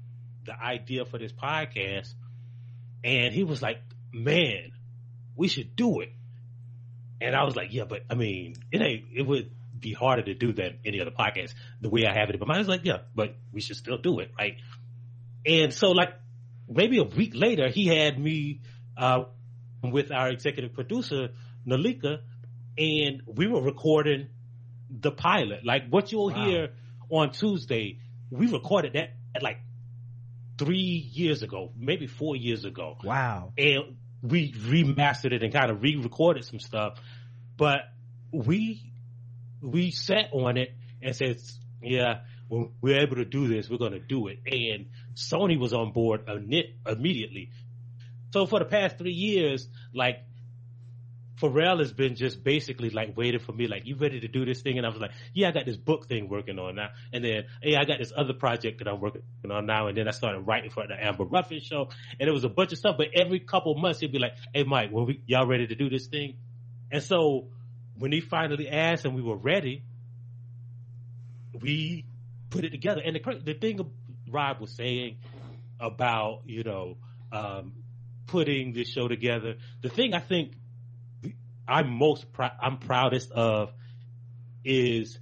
Speaker 4: the idea for this podcast, and he was like, "Man, we should do it. And I was like, yeah, but I mean, it ain't, it would be harder to do than any other podcast the way I have it But. I was like, yeah, but we should still do it, right? And so like maybe a week later, he had me, uh, with our executive producer, Nalika, and we were recording the pilot. Like what you'll wow. hear on Tuesday, we recorded that at like three years ago, maybe four years ago.
Speaker 2: Wow.
Speaker 4: And we remastered it and kind of re-recorded some stuff, but we, we sat on it and said, yeah, when we're able to do this, we're going to do it. And Sony was on board immediately. So for the past three years, like Pharrell has been just basically like waiting for me, like, you ready to do this thing? And I was like, yeah, I got this book thing working on now. And then, hey, I got this other project that I'm working on now. And then I started writing for the Amber Ruffin show. And it was a bunch of stuff. But every couple months, he'd be like, hey, Mike, when we, y'all ready to do this thing? And so when he finally asked and we were ready, we put it together. And the, the thing Rod was saying about, you know, um, putting this show together, the thing I think I'm most pr- I'm proudest of is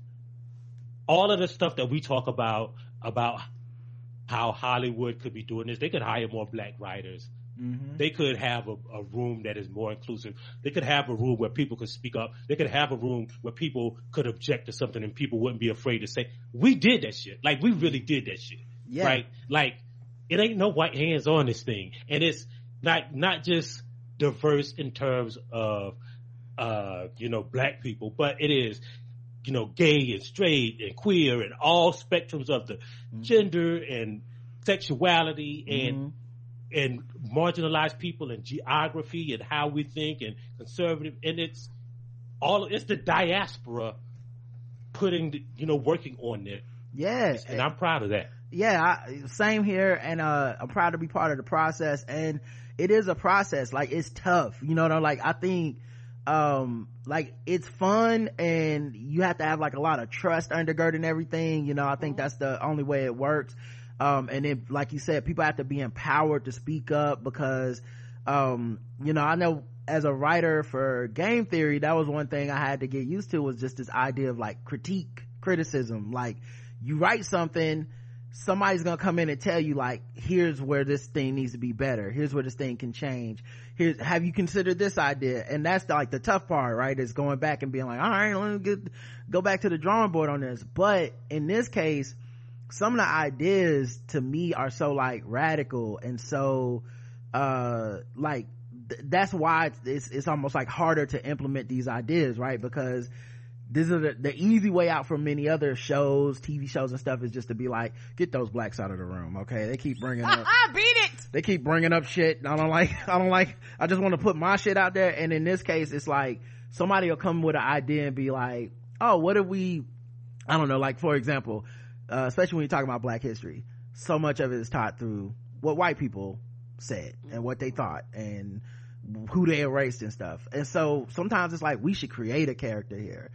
Speaker 4: all of the stuff that we talk about about how Hollywood could be doing this. They could hire more black writers. Mm-hmm. They could have a, a, room that is more inclusive. They could have a room where people could speak up. They could have a room where people could object to something and people wouldn't be afraid to say, we did that shit. Like we really did that shit. Yeah. Right? Like it ain't no white hands on this thing. And it's not, not just diverse in terms of uh, you know, black people, but it is, you know, gay and straight and queer and all spectrums of the mm-hmm. gender and sexuality and mm-hmm. and marginalized people and geography and how we think and conservative and it's all it's the diaspora putting the, you know working on it.
Speaker 2: yes
Speaker 4: and I'm proud of that.
Speaker 2: Yeah, I, same here, and uh, I'm proud to be part of the process. And it is a process. Like it's tough, you know. i'm Like I think um like it's fun and you have to have like a lot of trust undergirding everything you know i think that's the only way it works. Um and then like you said people have to be empowered to speak up because um you know i know as a writer for game theory that was one thing i had to get used to was just this idea of like critique criticism. Like you write something somebody's gonna come in and tell you like here's where this thing needs to be better. Here's where this thing can change. Here's have you considered this idea? And that's the, like the tough part right is going back and being like all right let me get go back to the drawing board on this. But in this case some of the ideas to me are so like radical and so uh like th- that's why it's, it's it's almost like harder to implement these ideas right? Because this is the, the, easy way out for many other shows, TV shows and stuff is just to be like, get those blacks out of the room. Okay. They keep bringing up, I
Speaker 3: beat it.
Speaker 2: They keep bringing up shit. I don't like, I don't like, I just want to put my shit out there. And in this case, it's like somebody will come with an idea and be like, oh, what if we, I don't know, like for example, uh, especially when you talk about black history, so much of it is taught through what white people said and what they thought and who they erased and stuff. And so sometimes it's like, we should create a character here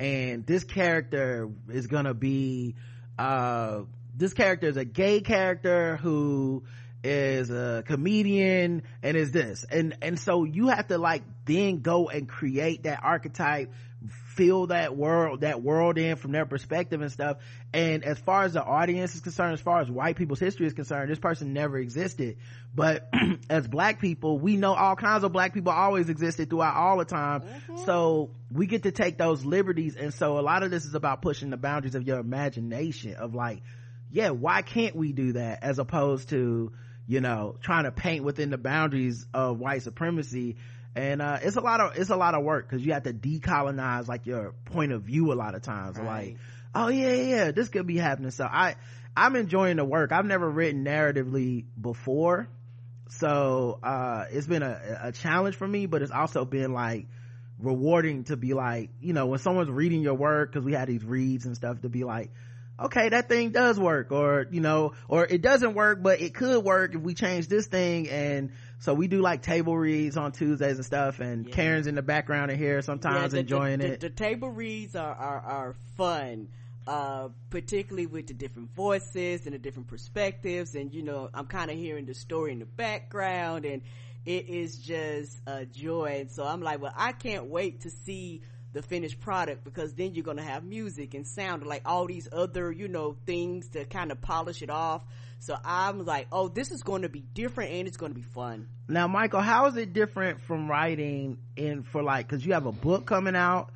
Speaker 2: and this character is gonna be uh this character is a gay character who is a comedian and is this. And and so you have to like then go and create that archetype feel that world that world in from their perspective and stuff. And as far as the audience is concerned as far as white people's history is concerned this person never existed. But as black people we know all kinds of black people always existed throughout all the time. Mm-hmm. so we get to take those liberties. And so a lot of this is about pushing the boundaries of your imagination of like yeah why can't we do that? As opposed to you know trying to paint within the boundaries of white supremacy and uh, it's a lot of it's a lot of work because you have to decolonize like your point of view a lot of times. Right. like oh yeah yeah this could be happening. So i i'm enjoying the work. I've never written narratively before. So uh, it's been a, a challenge for me but it's also been like rewarding to be like you know when someone's reading your work because we had these reads and stuff to be like okay that thing does work or you know or it doesn't work but it could work if we change this thing and so we do like table reads on tuesdays and stuff and yeah. karen's in the background in here sometimes yeah, the, enjoying
Speaker 3: the,
Speaker 2: it
Speaker 3: the, the, table reads are are, are fun uh, particularly with the different voices and the different perspectives and you know i'm kind of hearing the story in the background and it is just a joy. And so I'm like, well, I can't wait to see the finished product because then you're going to have music and sound like all these other, you know, things to kind of polish it off. So I'm like, oh, this is going to be different and it's going to be fun.
Speaker 2: Now, Michael, how is it different from writing in for like, cause you have a book coming out.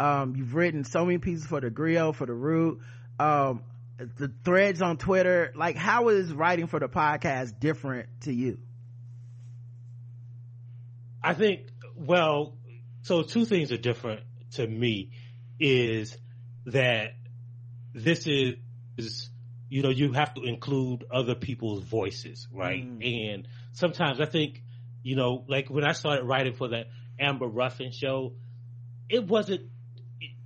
Speaker 2: Um, you've written so many pieces for the Grio, for the Root, um, the threads on Twitter. Like, how is writing for the podcast different to you?
Speaker 4: I think, well, so two things are different to me is that this is, you know, you have to include other people's voices, right? Mm. And sometimes I think, you know, like when I started writing for that Amber Ruffin show, it wasn't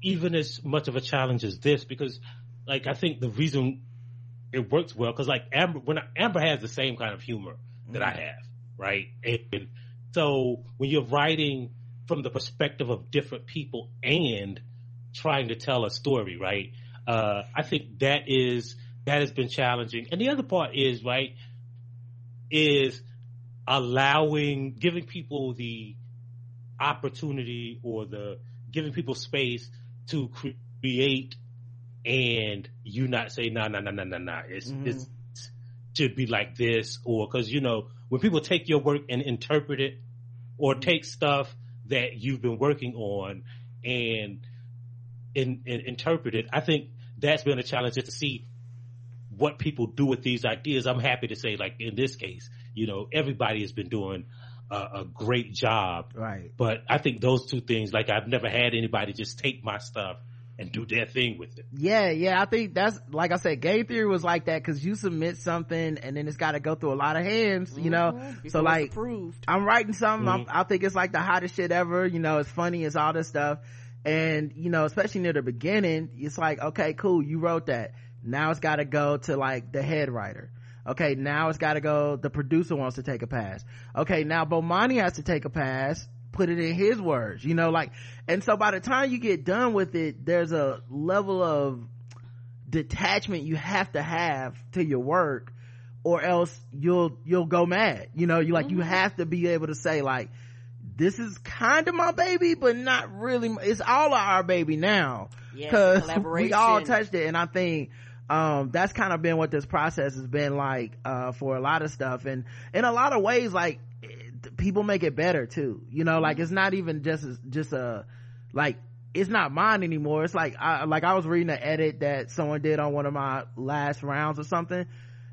Speaker 4: even as much of a challenge as this because like I think the reason it works well because like Amber when I, Amber has the same kind of humor that mm. I have, right? And so when you're writing from the perspective of different people and trying to tell a story, right? Uh, I think that is that has been challenging. And the other part is right is allowing giving people the opportunity or the giving people space to create and you not say no no no no no no it's mm-hmm. it's should be like this or because you know when people take your work and interpret it or take stuff that you've been working on and, in, in, interpret it. I think that's been a challenge just to see what people do with these ideas. I'm happy to say, like in this case, you know, everybody has been doing a, a, great job.
Speaker 2: Right.
Speaker 4: But I think those two things, like I've never had anybody just take my stuff and do their thing with it.
Speaker 2: Yeah, yeah. I think that's like I said, game theory was like that because you submit something and then it's got to go through a lot of hands, mm-hmm. you know.
Speaker 3: Mm-hmm.
Speaker 2: so like,
Speaker 3: approved.
Speaker 2: I'm writing something. Mm-hmm. I think it's like the hottest shit ever. You know, it's funny, it's all this stuff, and you know, especially near the beginning, it's like, okay, cool, you wrote that. Now it's got to go to like the head writer. Okay, now it's got to go. The producer wants to take a pass. Okay, now Bomani has to take a pass put it in his words, you know, like, and so by the time you get done with it, there's a level of detachment you have to have to your work or else you'll, you'll go mad. You know, you like, mm-hmm. you have to be able to say like, this is kind of my baby, but not really. It's all our baby now.
Speaker 3: Cause
Speaker 2: we all touched it. And I think, um, that's kind of been what this process has been like, uh, for a lot of stuff. And in a lot of ways, like, people make it better too. You know like it's not even just just a like it's not mine anymore. It's like i like i was reading an edit that someone did on one of my last rounds or something.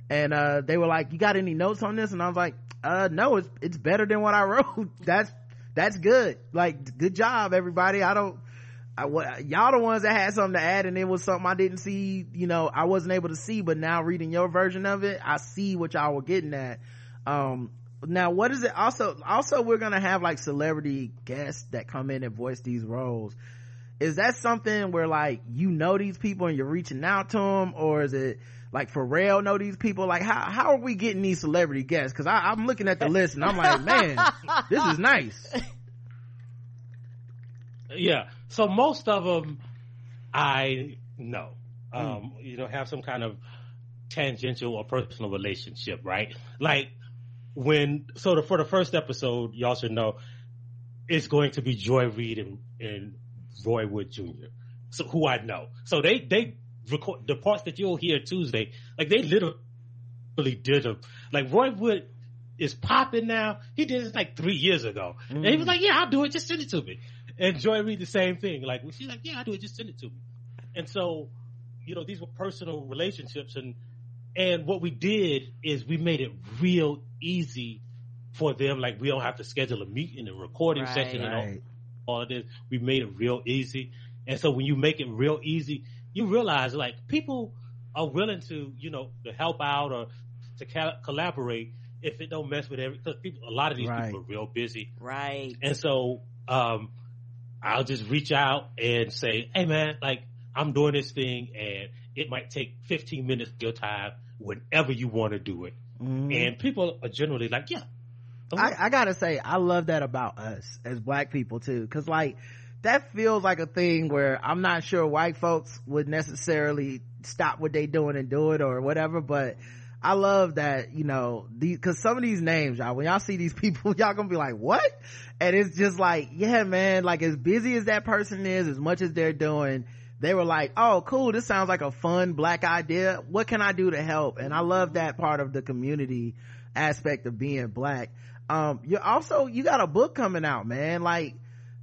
Speaker 2: And uh they were like you got any notes on this? And i was like uh no it's it's better than what i wrote. That's that's good. Like good job everybody. I don't I, what, y'all the ones that had something to add and it was something I didn't see, you know, I wasn't able to see, but now reading your version of it, I see what y'all were getting at. Um, now what is it? Also also we're gonna have like celebrity guests that come in and voice these roles. Is that something where like you know these people and you're reaching out to them or is it like Pharrell know these people? Like how how are we getting these celebrity guests? Because i'm looking at the list and i'm like man this is nice.
Speaker 4: Yeah so most of them i know hmm. um mm. you know have some kind of tangential or personal relationship right like when so the, for the first episode, y'all should know it's going to be Joy Reid and, and Roy Wood Jr. So who I know. So they they record the parts that you'll hear Tuesday. Like they literally did them. Like Roy Wood is popping now. He did it like three years ago, mm. and he was like, "Yeah, I'll do it. Just send it to me." And Joy Reid the same thing. Like she's like, "Yeah, I'll do it. Just send it to me." And so, you know, these were personal relationships, and and what we did is we made it real easy for them. Like we don't have to schedule a meeting, a recording right, session, right. and all, all of this. We made it real easy. And so when you make it real easy, you realize like people are willing to, you know, to help out or to ca- collaborate if it don't mess with every, because people, a lot of these right. people are real busy.
Speaker 3: Right.
Speaker 4: And so, um, I'll just reach out and say, Hey man, like I'm doing this thing and it might take 15 minutes of your time whenever you want to do it. Mm-hmm. And people are generally like, yeah.
Speaker 2: I, I, gotta say, I love that about us as black people too. Cause like, that feels like a thing where I'm not sure white folks would necessarily stop what they doing and do it or whatever, but I love that, you know, cause some of these names, y'all, when y'all see these people, y'all gonna be like, what? And it's just like, yeah, man, like as busy as that person is, as much as they're doing, they were like, oh, cool, this sounds like a fun black idea. What can I do to help? And I love that part of the community aspect of being black. Um, you also, you got a book coming out, man. Like,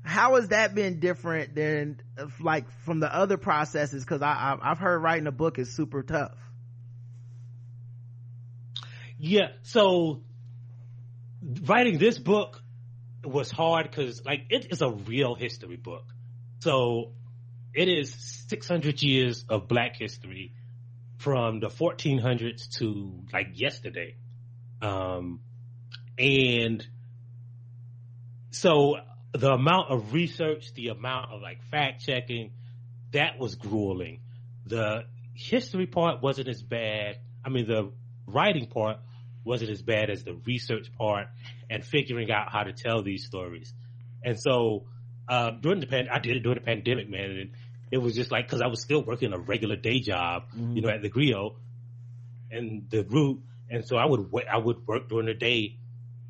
Speaker 2: how has that been different than like from the other processes? Cause I, I've heard writing a book is super tough.
Speaker 4: Yeah. So writing this book was hard because like it is a real history book. So it is 600 years of black history from the 1400s to like yesterday. Um, and so the amount of research, the amount of like fact checking, that was grueling. The history part wasn't as bad. I mean, the writing part wasn't as bad as the research part and figuring out how to tell these stories. And so, uh, during the pan, I did it during the pandemic, man. And it was just like, cause I was still working a regular day job, mm-hmm. you know, at the Grio and the root. And so I would, I would work during the day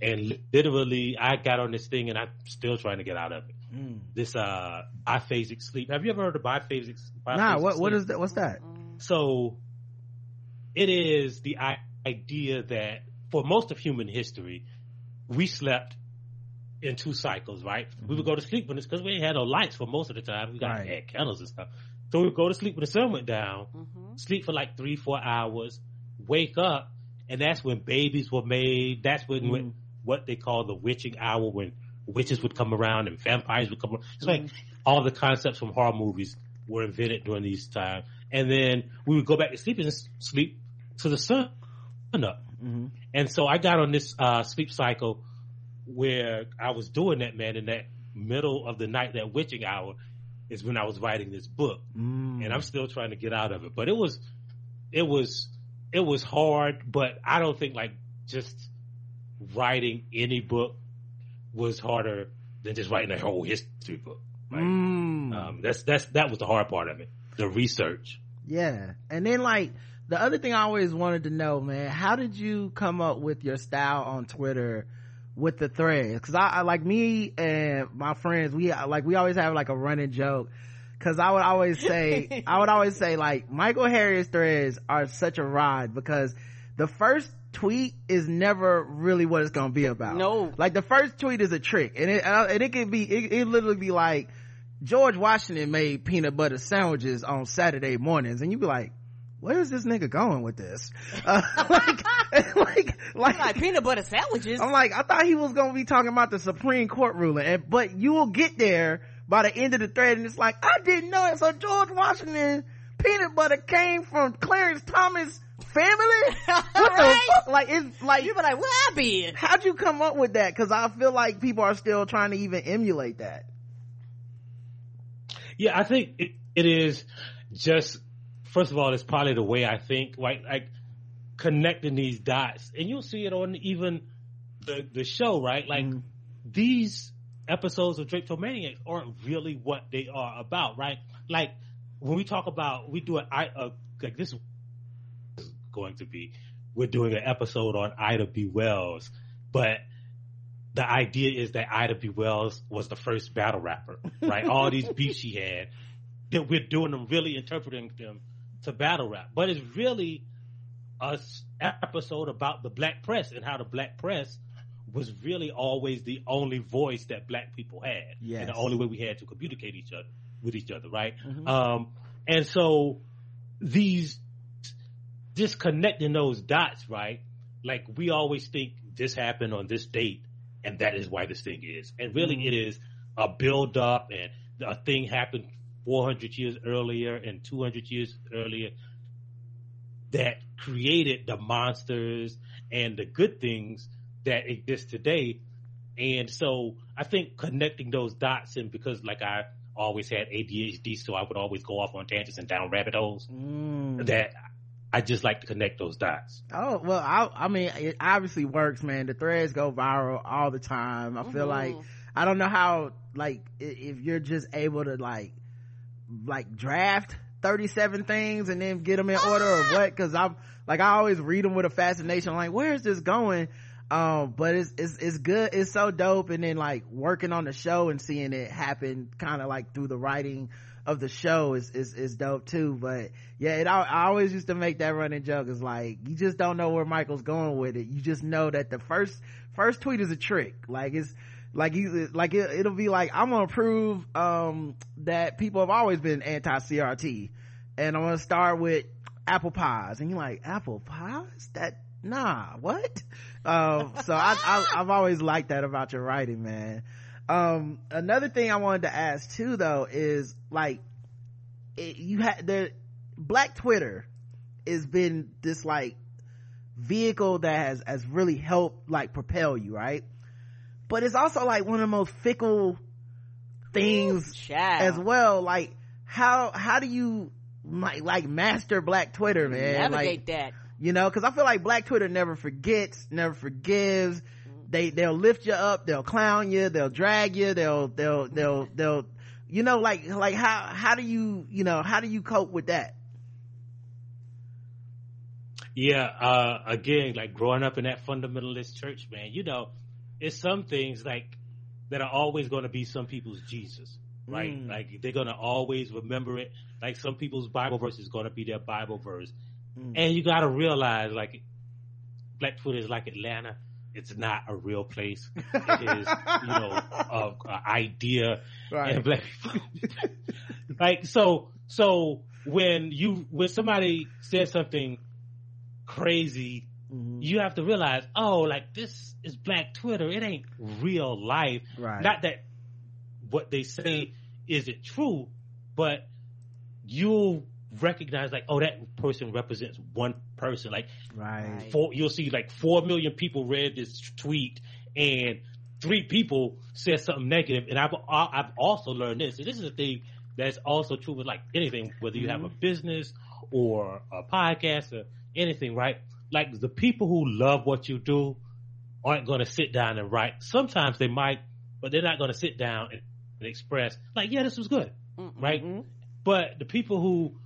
Speaker 4: and literally I got on this thing and I'm still trying to get out of it. Mm. This, uh, biphasic sleep. Have you ever heard of biphasic?
Speaker 2: biphasic nah, what, sleep? what is that? What's that?
Speaker 4: So it is the idea that for most of human history, we slept in two cycles, right? Mm-hmm. We would go to sleep when it's because we had no lights for most of the time. We got right. had candles and stuff. So we would go to sleep when the sun went down, mm-hmm. sleep for like three, four hours, wake up, and that's when babies were made. That's when, mm-hmm. when what they call the witching hour, when witches would come around and vampires would come around. It's like mm-hmm. all the concepts from horror movies were invented during these times. And then we would go back to sleep and sleep to the sun up. Mm-hmm. And so I got on this uh, sleep cycle where I was doing that, man, in that middle of the night, that witching hour is when I was writing this book. Mm. And I'm still trying to get out of it. But it was, it was, it was hard, but I don't think like just writing any book was harder than just writing a whole history book. Right? Mm. Um, that's, that's, that was the hard part of it. The research.
Speaker 2: Yeah. And then like, the other thing I always wanted to know, man, how did you come up with your style on Twitter with the threads? Cause I, I like me and my friends, we like, we always have like a running joke. Cause I would always say, I would always say like Michael Harriot's threads are such a ride because the first tweet is never really what it's gonna be about.
Speaker 3: No.
Speaker 2: Like the first tweet is a trick and it, uh, and it could be, it, it literally be like, George Washington made peanut butter sandwiches on Saturday mornings and you'd be like, where is this nigga going with this? Uh, like,
Speaker 3: like, like, like, peanut butter sandwiches.
Speaker 2: I'm like, I thought he was gonna be talking about the Supreme Court ruling, and but you will get there by the end of the thread, and it's like, I didn't know it. So George Washington peanut butter came from Clarence Thomas family? What right? the fuck? Like, it's like,
Speaker 3: you be like, where I been?
Speaker 2: How'd you come up with that? Cause I feel like people are still trying to even emulate that.
Speaker 4: Yeah, I think it, it is just first of all, it's probably the way I think, like, like connecting these dots. And you'll see it on even the, the show, right? Like mm-hmm. these episodes of Drapetomaniax aren't really what they are about, right? Like when we talk about, we do it, I, uh, like this is going to be, we're doing an episode on Ida B. Wells, but the idea is that Ida B. Wells was the first battle rapper, right? All these beats she had, that we're doing them, really interpreting them to battle rap, but it's really a episode about the black press and how the black press was really always the only voice that black people had, yes. and the only way we had to communicate each other with each other, right? Mm-hmm. Um, and so these disconnecting those dots, right? Like we always think this happened on this date, and that is why this thing is, and really mm-hmm. it is a build up and a thing happened 400 years earlier and 200 years earlier that created the monsters and the good things that exist today. And so I think connecting those dots and because like I always had ADHD, so I would always go off on tangents and down rabbit holes mm. that I just like to connect those dots.
Speaker 2: Oh, well, I, I mean, it obviously works, man. The threads go viral all the time. I feel mm-hmm. like, I don't know how, like, if you're just able to like like draft 37 things and then get them in order or what? Because i'm like i always read them with a fascination I'm like where's this going? Um but it's it's it's good. It's so dope. And then like working on the show and seeing it happen kind of like through the writing of the show is is is dope too. But yeah it I, I always used to make that running joke. Is like you just don't know where michael's going with it. You just know that the first first tweet is a trick. Like it's like you like it, will be like i'm gonna prove um that people have always been anti-crt and i'm gonna start with apple pies. And you're like apple pies? That nah what? Um so I, I i've always liked that about your writing man. Um another thing i wanted to ask too though is like it, you had the black twitter has been this like vehicle that has has really helped like propel you right but it's also like one of the most fickle things
Speaker 3: Ooh,
Speaker 2: as well. Like how how do you like, like master black twitter man?
Speaker 3: Navigate
Speaker 2: like,
Speaker 3: that.
Speaker 2: you know because i feel like black twitter never forgets never forgives. They they'll lift you up they'll clown you they'll drag you they'll they'll they'll they'll you know like like how how do you you know how do you cope with that?
Speaker 4: Yeah uh again like growing up in that fundamentalist church man you know it's some things like that are always going to be some people's jesus right?
Speaker 2: Mm.
Speaker 4: like they're going to always remember it. Like some people's bible verse is going to be their bible verse.
Speaker 2: Mm.
Speaker 4: and you got to realize like black twitter is like atlanta. It's not a real place. It is you know a, a idea. And black people like so so when you when somebody says something crazy
Speaker 2: Mhm.
Speaker 4: you have to realize oh like this is black twitter it ain't real life
Speaker 2: right
Speaker 4: not that what they say isn't true but you'll recognize like oh that person represents one person like
Speaker 2: right
Speaker 4: four, you'll see like four million people read this tweet and three people said something negative. And I've I've also learned this. And this is a thing that's also true with like anything, whether you have a business or a podcast or anything, right? Like the people who love what you do aren't going to sit down and write. Sometimes they might, but they're not going to sit down and, and express like, yeah, this was good,
Speaker 3: Mm-mm.
Speaker 4: right? But the people who,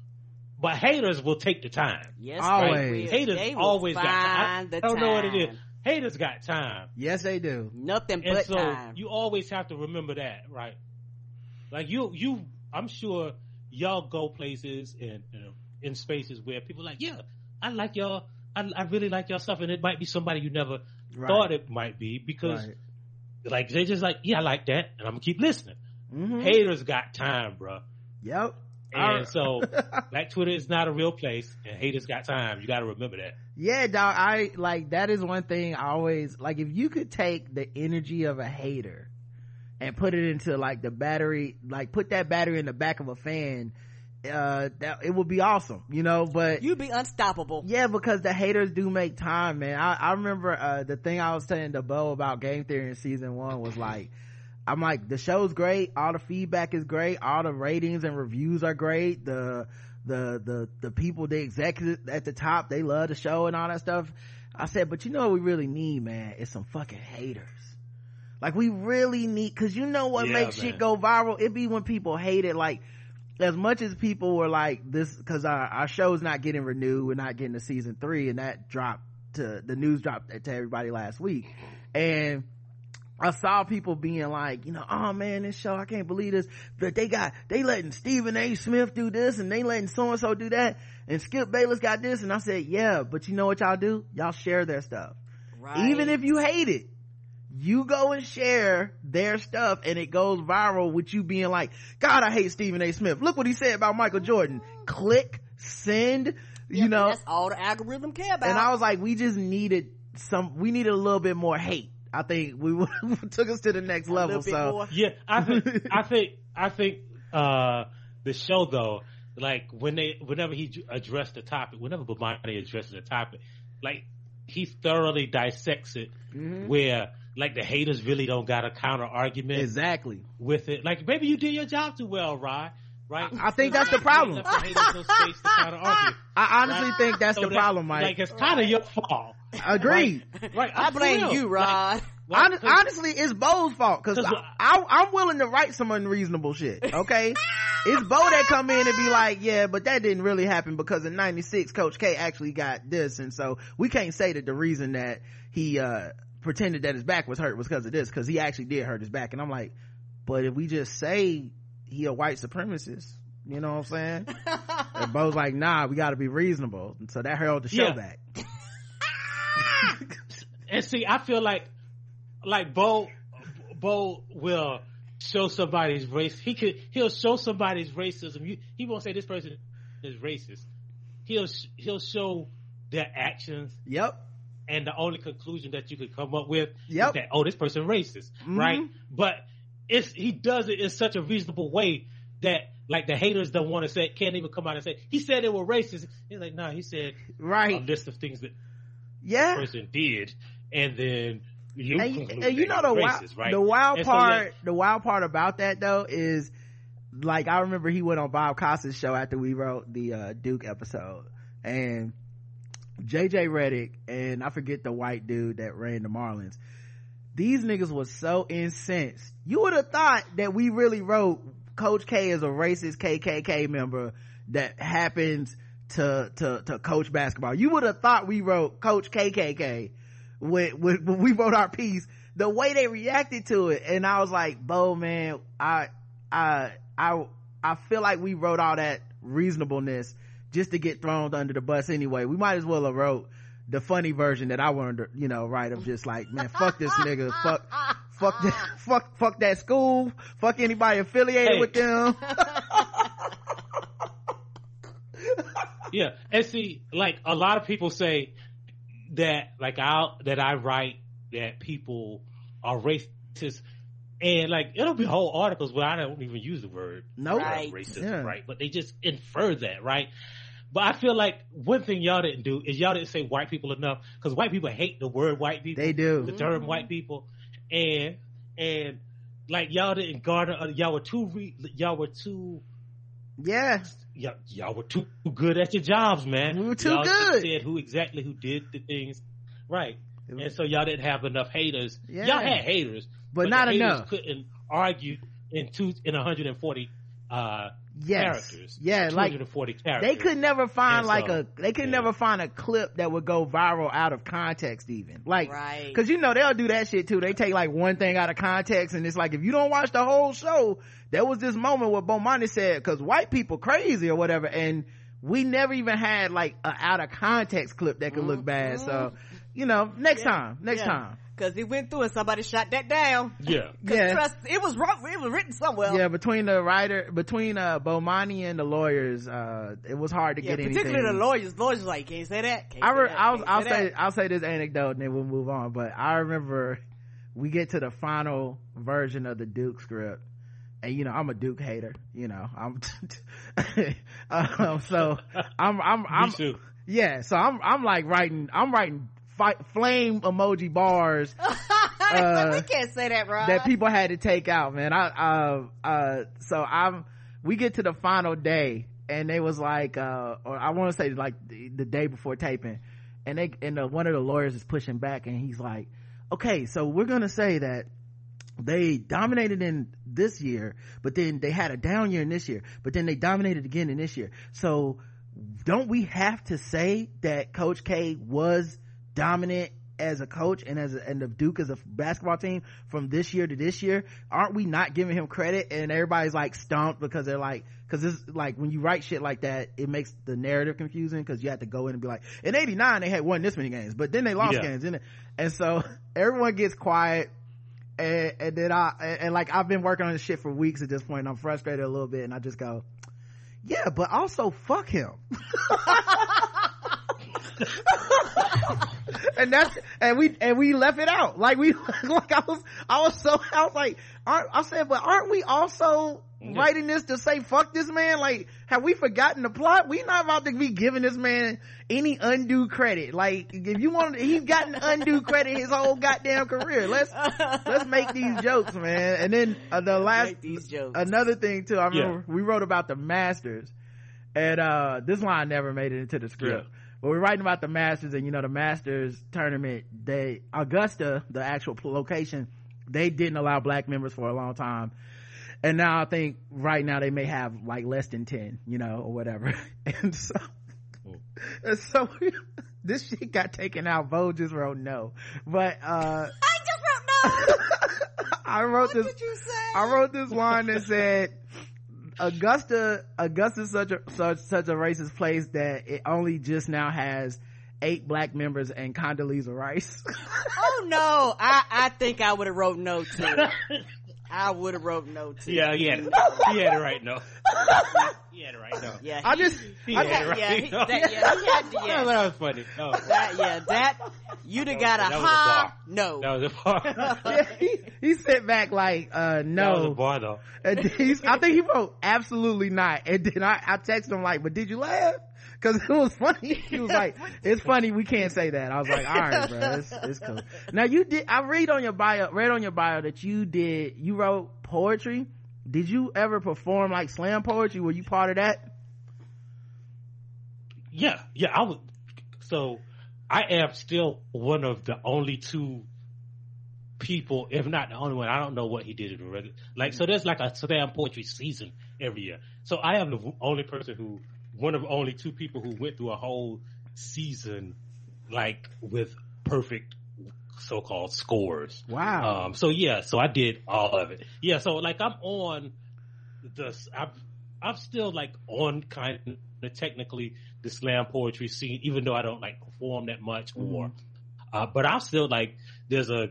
Speaker 4: but haters will take the time.
Speaker 3: Yes,
Speaker 2: Always.
Speaker 3: they.
Speaker 4: Haters
Speaker 3: They will
Speaker 4: always got time. I,
Speaker 3: the
Speaker 4: I don't know what it is. Haters got time.
Speaker 2: yes they do
Speaker 3: Nothing
Speaker 4: And
Speaker 3: but
Speaker 4: so
Speaker 3: time.
Speaker 4: you always have to remember that, right? Like you, you, I'm sure y'all go places and you know, in spaces where people are like, yeah, I like y'all. I, I really like y'all stuff, and it might be somebody you never
Speaker 2: right
Speaker 4: thought it might be because,
Speaker 2: right.
Speaker 4: like, they just like, yeah, I like that, and I'm gonna keep listening.
Speaker 2: Mhm.
Speaker 4: Haters got time, bro.
Speaker 2: yep
Speaker 4: And
Speaker 2: Alright.
Speaker 4: so, Black Twitter is not a real place, and haters got time. You got to remember that.
Speaker 2: yeah dog i like that is one thing i always like if you could take the energy of a hater and put it into like the battery like put that battery in the back of a fan uh that it would be awesome you know but
Speaker 3: you'd be unstoppable.
Speaker 2: yeah because the haters do make time man i, I remember uh the thing i was saying to bo about game theory in season one was like i'm like the show's great all the feedback is great all the ratings and reviews are great the the the the people the executives at the top they love the show and all that stuff i said but you know what we really need man is some fucking haters like we really need because you know what
Speaker 4: Yeah,
Speaker 2: makes
Speaker 4: man.
Speaker 2: shit go viral it be when people hate it like as much as people were like this because our, our show's not getting renewed we're not getting to season three and that dropped to the news dropped to everybody last week and I saw people being like, you know, oh man, this show, I can't believe this. But they got, they letting Stephen A. Smith do this and they letting so and so do that. And Skip Bayless got this. And I said, yeah, but you know what y'all do? Y'all share their stuff.
Speaker 3: Right.
Speaker 2: Even if you hate it, you go and share their stuff and it goes viral with you being like, God, I hate Stephen A. Smith. Look what he said about Michael Jordan. Click, send, you
Speaker 3: Yeah,
Speaker 2: know.
Speaker 3: that's all the algorithm care about.
Speaker 2: And I was like, we just needed some, we needed a little bit more hate. I think we took us to the next
Speaker 3: A
Speaker 2: level. So
Speaker 3: more.
Speaker 4: Yeah, I think I think I think uh the show though, like when they whenever he j- addressed the topic, whenever Bomani addresses the topic, like he thoroughly dissects it
Speaker 2: Mhm.
Speaker 4: where like the haters really don't got a counter argument
Speaker 2: exactly.
Speaker 4: with it. Like maybe you did your job too well, Rod. Right?
Speaker 2: I think that's the problem.
Speaker 4: the haters no space to counter argue.
Speaker 2: I honestly think that's
Speaker 4: So
Speaker 2: the
Speaker 4: that-
Speaker 2: problem, Mike.
Speaker 4: Like it's kind of your fault.
Speaker 2: Agreed.
Speaker 4: Right?
Speaker 3: I
Speaker 4: I'm
Speaker 3: blame
Speaker 4: real.
Speaker 3: you,
Speaker 4: Like,
Speaker 3: Rod.
Speaker 4: Well,
Speaker 2: Hon-
Speaker 4: 'cause-
Speaker 2: honestly, it's Bo's fault because
Speaker 4: 'Cause-
Speaker 2: I, I, am willing to write some unreasonable shit. Okay, it's Bo that come in and be like, yeah, but that didn't really happen because in '96, Coach K actually got this, and so we can't say that the reason that he uh pretended that his back was hurt was because of this, because he actually did hurt his back. And I'm like, but if we just say he a white supremacist, you know what I'm saying? and Bo's like, nah, we got to be reasonable, and so that held the show
Speaker 4: Yeah.
Speaker 2: back.
Speaker 4: and see, I feel like, like Bo, Bo will show somebody's race. He could, he'll show somebody's racism. You, he won't say this person is racist. He'll, he'll show their actions
Speaker 2: Yep.
Speaker 4: And the only conclusion that you could come up with
Speaker 2: Yep.
Speaker 4: is that oh this person racist
Speaker 2: Mhm.
Speaker 4: right but it's he does it in such a reasonable way that like the haters don't want to say can't even come out and say he said they were racist he's like no nah, he said
Speaker 2: Right.
Speaker 4: a list of things that
Speaker 2: yeah.
Speaker 4: person did and then you
Speaker 2: and, and you know the
Speaker 4: he's
Speaker 2: wild,
Speaker 4: right
Speaker 2: the wild
Speaker 4: And so,
Speaker 2: part,
Speaker 4: yeah,
Speaker 2: the wild part about that though is like I remember he went on Bob Costas show after we wrote the uh, Duke episode, and JJ Redick and I forget the white dude that ran the Marlins. These niggas was so incensed. You would have thought that we really wrote Coach K is a racist KKK member that happens to to to coach basketball. You would have thought we wrote Coach KKK when, when, when we wrote our piece. The way they reacted to it, and I was like, "Bo, man, I I I I feel like we wrote all that reasonableness just to get thrown under the bus anyway. We might as well have wrote the funny version that I wanted to, you know, write of just like, man, fuck this nigga, fuck, fuck that, fuck, fuck that school, fuck anybody affiliated
Speaker 4: Hey.
Speaker 2: with them.
Speaker 4: yeah and see like a lot of people say that like I that I write that people are racist and like it'll be whole articles where I don't even use the word
Speaker 2: Nope.
Speaker 4: uh,
Speaker 3: Right.
Speaker 4: racism,
Speaker 2: Yeah.
Speaker 4: right? But they just infer that, right? But I feel like one thing y'all didn't do is y'all didn't say white people enough because white people hate the word white people.
Speaker 2: They do.
Speaker 4: the term white people, and and like y'all didn't garner. uh, Y'all were too re, y'all were too
Speaker 2: Yes.
Speaker 4: y'all, y'all were too good at your jobs, man.
Speaker 2: We were too
Speaker 4: y'all
Speaker 2: good.
Speaker 4: Said who exactly who did the things, right?
Speaker 2: Was-
Speaker 4: And so y'all didn't have enough haters.
Speaker 2: Yeah.
Speaker 4: Y'all had haters,
Speaker 2: But
Speaker 4: the
Speaker 2: not
Speaker 4: haters
Speaker 2: enough.
Speaker 4: Couldn't argue in two in 140 uh,
Speaker 2: Yes.
Speaker 4: characters.
Speaker 2: Yeah, like
Speaker 4: characters.
Speaker 2: they could never find
Speaker 4: And
Speaker 2: like a they could
Speaker 4: yeah.
Speaker 2: never find a clip that would go viral out of context even like
Speaker 3: Right.
Speaker 2: because you know they'll do that shit too they take like one thing out of context and it's like if you don't watch the whole show there was this moment where bomani said because white people crazy or whatever and we never even had like a out of context clip that could look bad so you know next time next
Speaker 3: Mm-hmm. Yeah.
Speaker 2: time
Speaker 3: Cause it went through and somebody shot that down.
Speaker 4: Yeah.
Speaker 3: 'Cause
Speaker 2: Yeah.
Speaker 3: trust, it was wrote, it was written somewhere.
Speaker 2: yeah between the writer between uh bomani and the lawyers uh it was hard to
Speaker 3: Yeah,
Speaker 2: get anything
Speaker 3: particularly the lawyers. Lawyers was like, can't say that. Can't
Speaker 2: I
Speaker 3: say
Speaker 2: re-
Speaker 3: that,
Speaker 2: I'll,
Speaker 3: can't
Speaker 2: I'll
Speaker 3: say
Speaker 2: say. I'll say this anecdote and then we'll move on. But I remember we get to the final version of the Duke script, and you know I'm a Duke hater. You know I'm um, so I'm I'm I'm
Speaker 4: Me too.
Speaker 2: yeah. So I'm I'm like writing I'm writing fi- flame emoji bars uh,
Speaker 3: we can't say that, Rob.
Speaker 2: that people had to take out, man. I, uh, uh, so I'm, we get to the final day and they was like, uh, or I want to say like the, the day before taping and they, and uh, one of the lawyers is pushing back and he's like, okay, so we're going to say that they dominated in this year, but then they had a down year in this year, but then they dominated again in this year. So don't we have to say that Coach K was dominant as a coach and as a, and the Duke as a basketball team from this year to this year? Aren't we not giving him credit? And everybody's like stumped because they're like, because it's like when you write shit like that, it makes the narrative confusing because you have to go in and be like, in '89 they had won this many games, but then they lost
Speaker 4: Yeah.
Speaker 2: games, and and so everyone gets quiet. And, and then I, and, and like I've been working on this shit for weeks at this point and I'm frustrated a little bit and I just go, yeah, but also fuck him. and that's and we and we left it out. Like we like i was i was so i was like aren't, i said but aren't we also
Speaker 4: Yeah.
Speaker 2: writing this to say fuck this man? Like have we forgotten the plot? We not about to be giving this man any undue credit. Like if you want he's gotten undue credit his whole goddamn career. Let's let's make these jokes man. And then uh, the last
Speaker 3: these jokes.
Speaker 2: another thing too i remember we wrote about the masters. And uh this line never made it into the script but we're writing about the Masters, and you know the Masters tournament. They Augusta, the actual location, they didn't allow black members for a long time, and now I think right now they may have like less than ten, you know, or whatever. And so, and so this shit got taken out. Bo just wrote no, but uh
Speaker 3: I just wrote no.
Speaker 2: I wrote
Speaker 3: what
Speaker 2: this.
Speaker 3: did you say?
Speaker 2: I wrote this line that said, "Augusta, Augusta's such a such such a racist place that it only just now has eight black members and Condoleezza Rice."
Speaker 3: oh no, I I think I would have wrote no too. I would have wrote no too.
Speaker 4: Yeah, he had it. He had it right. No, he had it right. No,
Speaker 3: Yeah,
Speaker 2: I
Speaker 3: he-
Speaker 2: just,
Speaker 4: he
Speaker 2: I,
Speaker 4: had it right.
Speaker 3: yeah, he,
Speaker 4: no.
Speaker 3: that, yeah, he had to, yeah.
Speaker 4: that was funny. No,
Speaker 3: That, yeah, that, you'd have got a
Speaker 4: That
Speaker 3: ha, no.
Speaker 4: that was a bar.
Speaker 2: yeah, he, he sent back like, uh,
Speaker 4: That was a
Speaker 2: no.
Speaker 4: bar though.
Speaker 2: I think he wrote absolutely not. And then I, I texted him like, but did you laugh? Cause it was funny. He was like, it's funny. We can't say that. I was like, all right, bro. It's, it's cool. Now you did, I read on your bio, read on your bio that you did, you wrote poetry. Did you ever perform like slam poetry? Were you part of that?
Speaker 4: Yeah, yeah. I would. So, I am still one of the only two people, if not the only one. I don't know what he did in the regular. Like, so there's like a slam poetry season every year. So I am the only person who, one of only two people who went through a whole season, like with perfect so-called scores.
Speaker 2: Wow.
Speaker 4: Um, so yeah, so I did all of it. Yeah, so like I'm on the, I'm, I'm still like on kind of technically the slam poetry scene, even though I don't like perform that much or, uh, but I'm still like, there's a,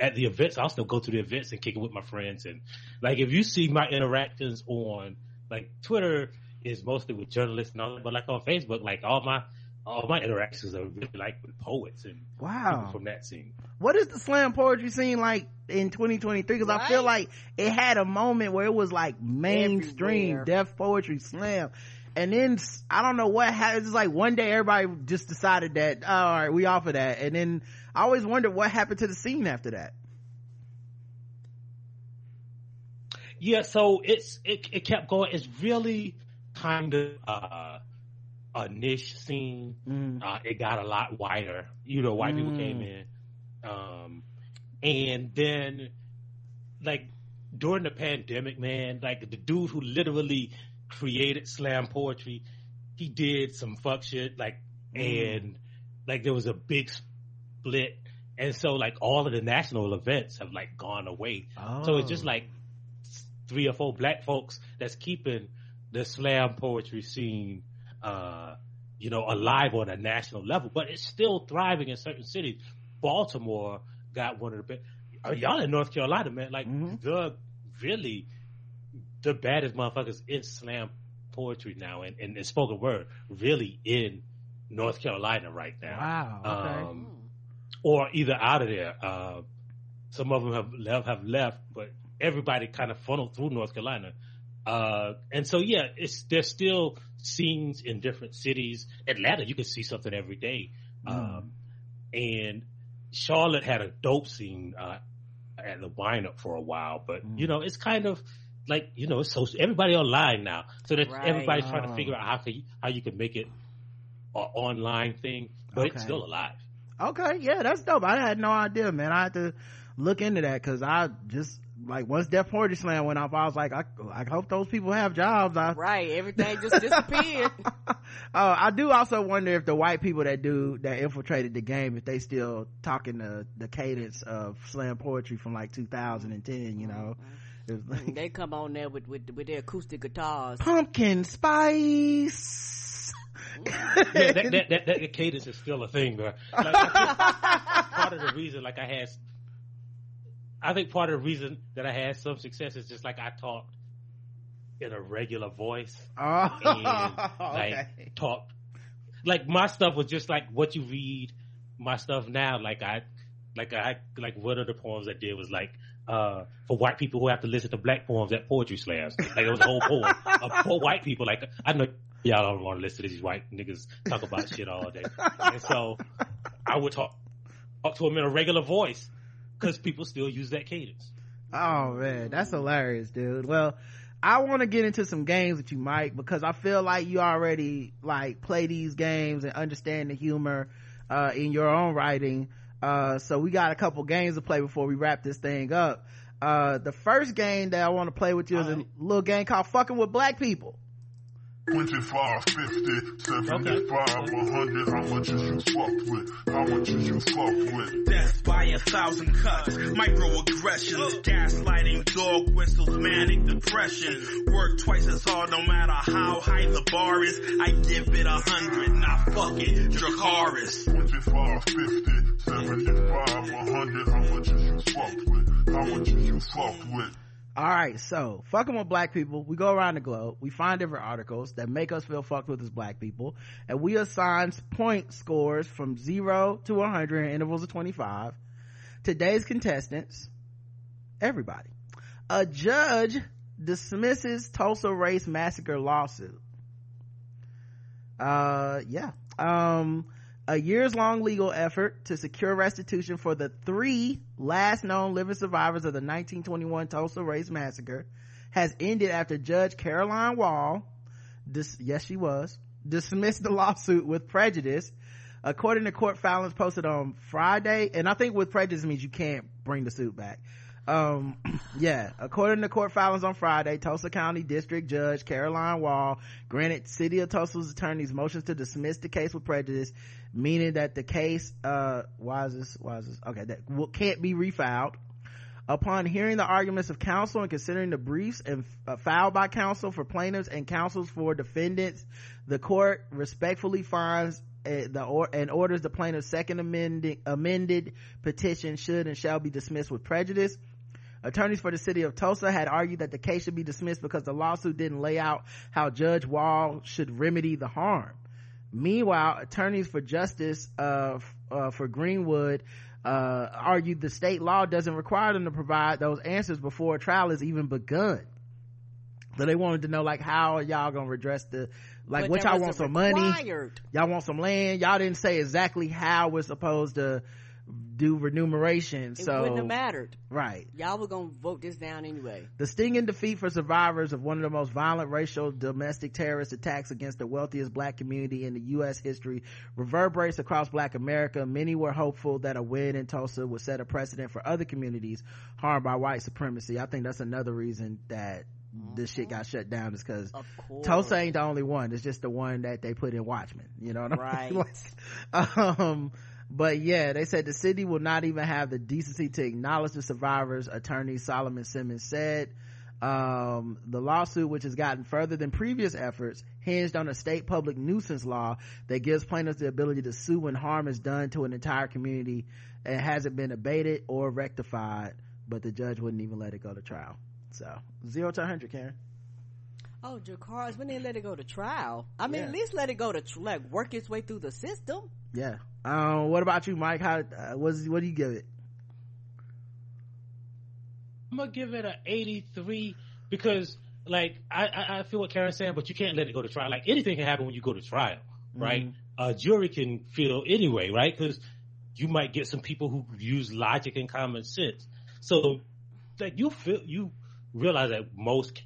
Speaker 4: at the events, I'll still go to the events and kick it with my friends. And like, if you see my interactions on like Twitter is mostly with journalists and all that, but like on Facebook, like all my, all my interactions are really like with poets and
Speaker 2: wow.
Speaker 4: from that scene.
Speaker 2: What is the slam poetry scene like in 2023? Cause I feel like it had a moment where it was like mainstream Def Poetry slam. And then I don't know what happened. It's like one day everybody just decided that, oh, all right, we offer that. And then I always wonder what happened to the scene after that.
Speaker 4: Yeah, so it's it, it kept going. It's really kind of uh, a niche scene.
Speaker 2: Mm.
Speaker 4: Uh, it got a lot wider. You know, white people
Speaker 2: Mm.
Speaker 4: came in, um, and then like during the pandemic, man, like the dude who literally created slam poetry, he did some fuck shit, like, and like there was a big split, and so like all of the national events have like gone away. So it's just
Speaker 2: Oh.
Speaker 4: like three or four black folks that's keeping the slam poetry scene, uh, you know, alive on a national level, but it's still thriving in certain cities. Baltimore got one of the best. Uh, y'all in North Carolina, man, like
Speaker 2: Mhm.
Speaker 4: the really the baddest motherfuckers in slam poetry now and, and, and spoken word really in North Carolina right now
Speaker 2: Wow. Okay.
Speaker 4: um, or either out of there. Uh, some of them have left, have left, but everybody kind of funneled through North Carolina. Uh, and so yeah, it's there's still scenes in different cities. Atlanta, you can see something every day. Um, and Charlotte had a dope scene uh, at the wind-up for a while, but
Speaker 2: Mm.
Speaker 4: you know, it's kind of like you know, it's so everybody online now, so that
Speaker 3: Right.
Speaker 4: everybody's trying
Speaker 2: Oh.
Speaker 4: to figure out how can you, how you can make it an online thing, but
Speaker 2: Okay.
Speaker 4: it's still alive.
Speaker 2: Okay, yeah, that's dope. I had no idea, man. I had to look into that because I just like once Def Poetry Slam went off, I was like, I, I hope those people have jobs. I,
Speaker 3: Right, everything just disappeared.
Speaker 2: oh, I do also wonder if the white people that do that infiltrated the game, if they still talking the the cadence of slam poetry from like 2010. You know, mm-hmm. it was like, mm-hmm.
Speaker 3: they come on there with, with, with their acoustic guitars.
Speaker 2: pumpkin spice.
Speaker 4: yeah, that, that, that, that cadence is still a thing, bro. Like, part of the reason, like I had, I think part of the reason that I had some success is just like I talked in a regular voice
Speaker 2: oh,
Speaker 4: and like
Speaker 2: okay.
Speaker 4: talk, like my stuff was just like what you read. My stuff now, like I, like I, like one of the poems I did was like. Uh, for white people who have to listen to black poems at poetry slams, like it was a whole poem of for white people. Like I know y'all don't want to listen to these white niggas talk about shit all day. And so I would talk, talk to them in a regular voice because people still use that cadence.
Speaker 2: Oh man, that's hilarious, dude. Well, I want to get into some games with you, Mike, because I feel like you already like play these games and understand the humor uh, in your own writing. Uh, so we got a couple games to play before we wrap this thing up. Uh, the first game that I want to play with you is a little game called "Fucking with Black People."
Speaker 5: 25, 50, 75, 100. How much is you fucked with? How much is you fucked with?
Speaker 6: Death by a thousand cuts, microaggressions, oh. gaslighting, dog whistles, manic depression. Work twice as hard no matter how high the bar is. I give it a hundred, not fuck it, Dracarys.
Speaker 5: 25, 50, 75, 100. How much is you fucked with? How much is you fucked with?
Speaker 2: All right, so fucking with black people, we go around the globe, we find different articles that make us feel fucked with as black people, and we assign point scores from zero to 100 in intervals of 25. Today's contestants, everybody. A judge dismisses Tulsa race massacre lawsuit. Uh, yeah. Um, a years long legal effort to secure restitution for the three last known living survivors of the 1921 Tulsa Race Massacre has ended after Judge Caroline Wall, dis- yes she was, dismissed the lawsuit with prejudice. According to court filings posted on Friday, and I think with prejudice means you can't bring the suit back. Um, yeah, according to court filings on Friday, Tulsa County District Judge Caroline Wall granted City of Tulsa's attorneys motions to dismiss the case with prejudice, meaning that the case, uh, why is this, why is this, okay, that can't be refiled. Upon hearing the arguments of counsel and considering the briefs and uh, filed by counsel for plaintiffs and counsels for defendants, the court respectfully finds uh, the or and orders the plaintiff's second amended amended petition should and shall be dismissed with prejudice. Attorneys for the city of Tulsa had argued that the case should be dismissed because the lawsuit didn't lay out how Judge Wall should remedy the harm. Meanwhile, attorneys for justice uh, uh, for Greenwood uh, argued the state law doesn't require them to provide those answers before a trial is even begun. So they wanted to know like how y'all gonna redress the like
Speaker 3: But
Speaker 2: what y'all want some money y'all want some land y'all didn't say exactly how we're supposed to do remuneration
Speaker 3: It
Speaker 2: so
Speaker 3: wouldn't have mattered.
Speaker 2: right
Speaker 3: Y'all were gonna vote this down anyway.
Speaker 2: the stinging defeat for survivors of one of the most violent racial domestic terrorist attacks against the wealthiest black community in the U.S. history reverberates across black America. Many were hopeful that a win in Tulsa would set a precedent for other communities harmed by white supremacy. I think that's another reason that this shit got shut down is because Tulsa ain't the only one. It's just the one that they put in Watchmen. You know what I mean?
Speaker 3: Right.
Speaker 2: Like, um, but yeah, they said the city will not even have the decency to acknowledge the survivors. Attorney Solomon Simmons said, um, the lawsuit, which has gotten further than previous efforts, hinged on a state public nuisance law that gives plaintiffs the ability to sue when harm is done to an entire community and hasn't been abated or rectified, but the judge wouldn't even let it go to trial. So, zero to 100, Karen.
Speaker 3: Oh, Dracarys when they let it go to trial. I mean,
Speaker 2: Yeah.
Speaker 3: at least let it go to tr- like work its way through the system.
Speaker 2: Yeah. Um, what about you, Mike? How, uh, what's, what do you give it?
Speaker 4: I'm gonna give it a 83 because, like, I, I, I feel what Karen's saying, but you can't let it go to trial. Like, anything can happen when you go to trial, right? A jury can feel anyway, right? Because you might get some people who use logic and common sense. So, like, you feel you realize that most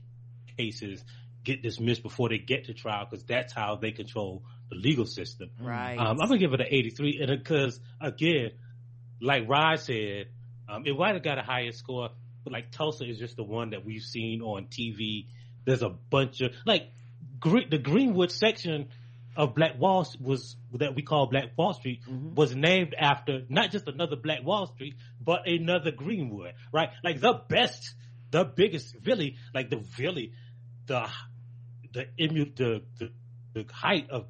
Speaker 4: cases get dismissed before they get to trial because that's how they control the legal system.
Speaker 3: Right.
Speaker 4: Um, I'm gonna give it an 83, and because again, like Rod said, um, it might have got a higher score, but like Tulsa is just the one that we've seen on TV. There's a bunch of like Gre- the Greenwood section of Black Wall was that we call Black Wall Street was named after not just another Black Wall Street, but another Greenwood, right? Like the best, the biggest, really, like the really, the the immu- the, the the height of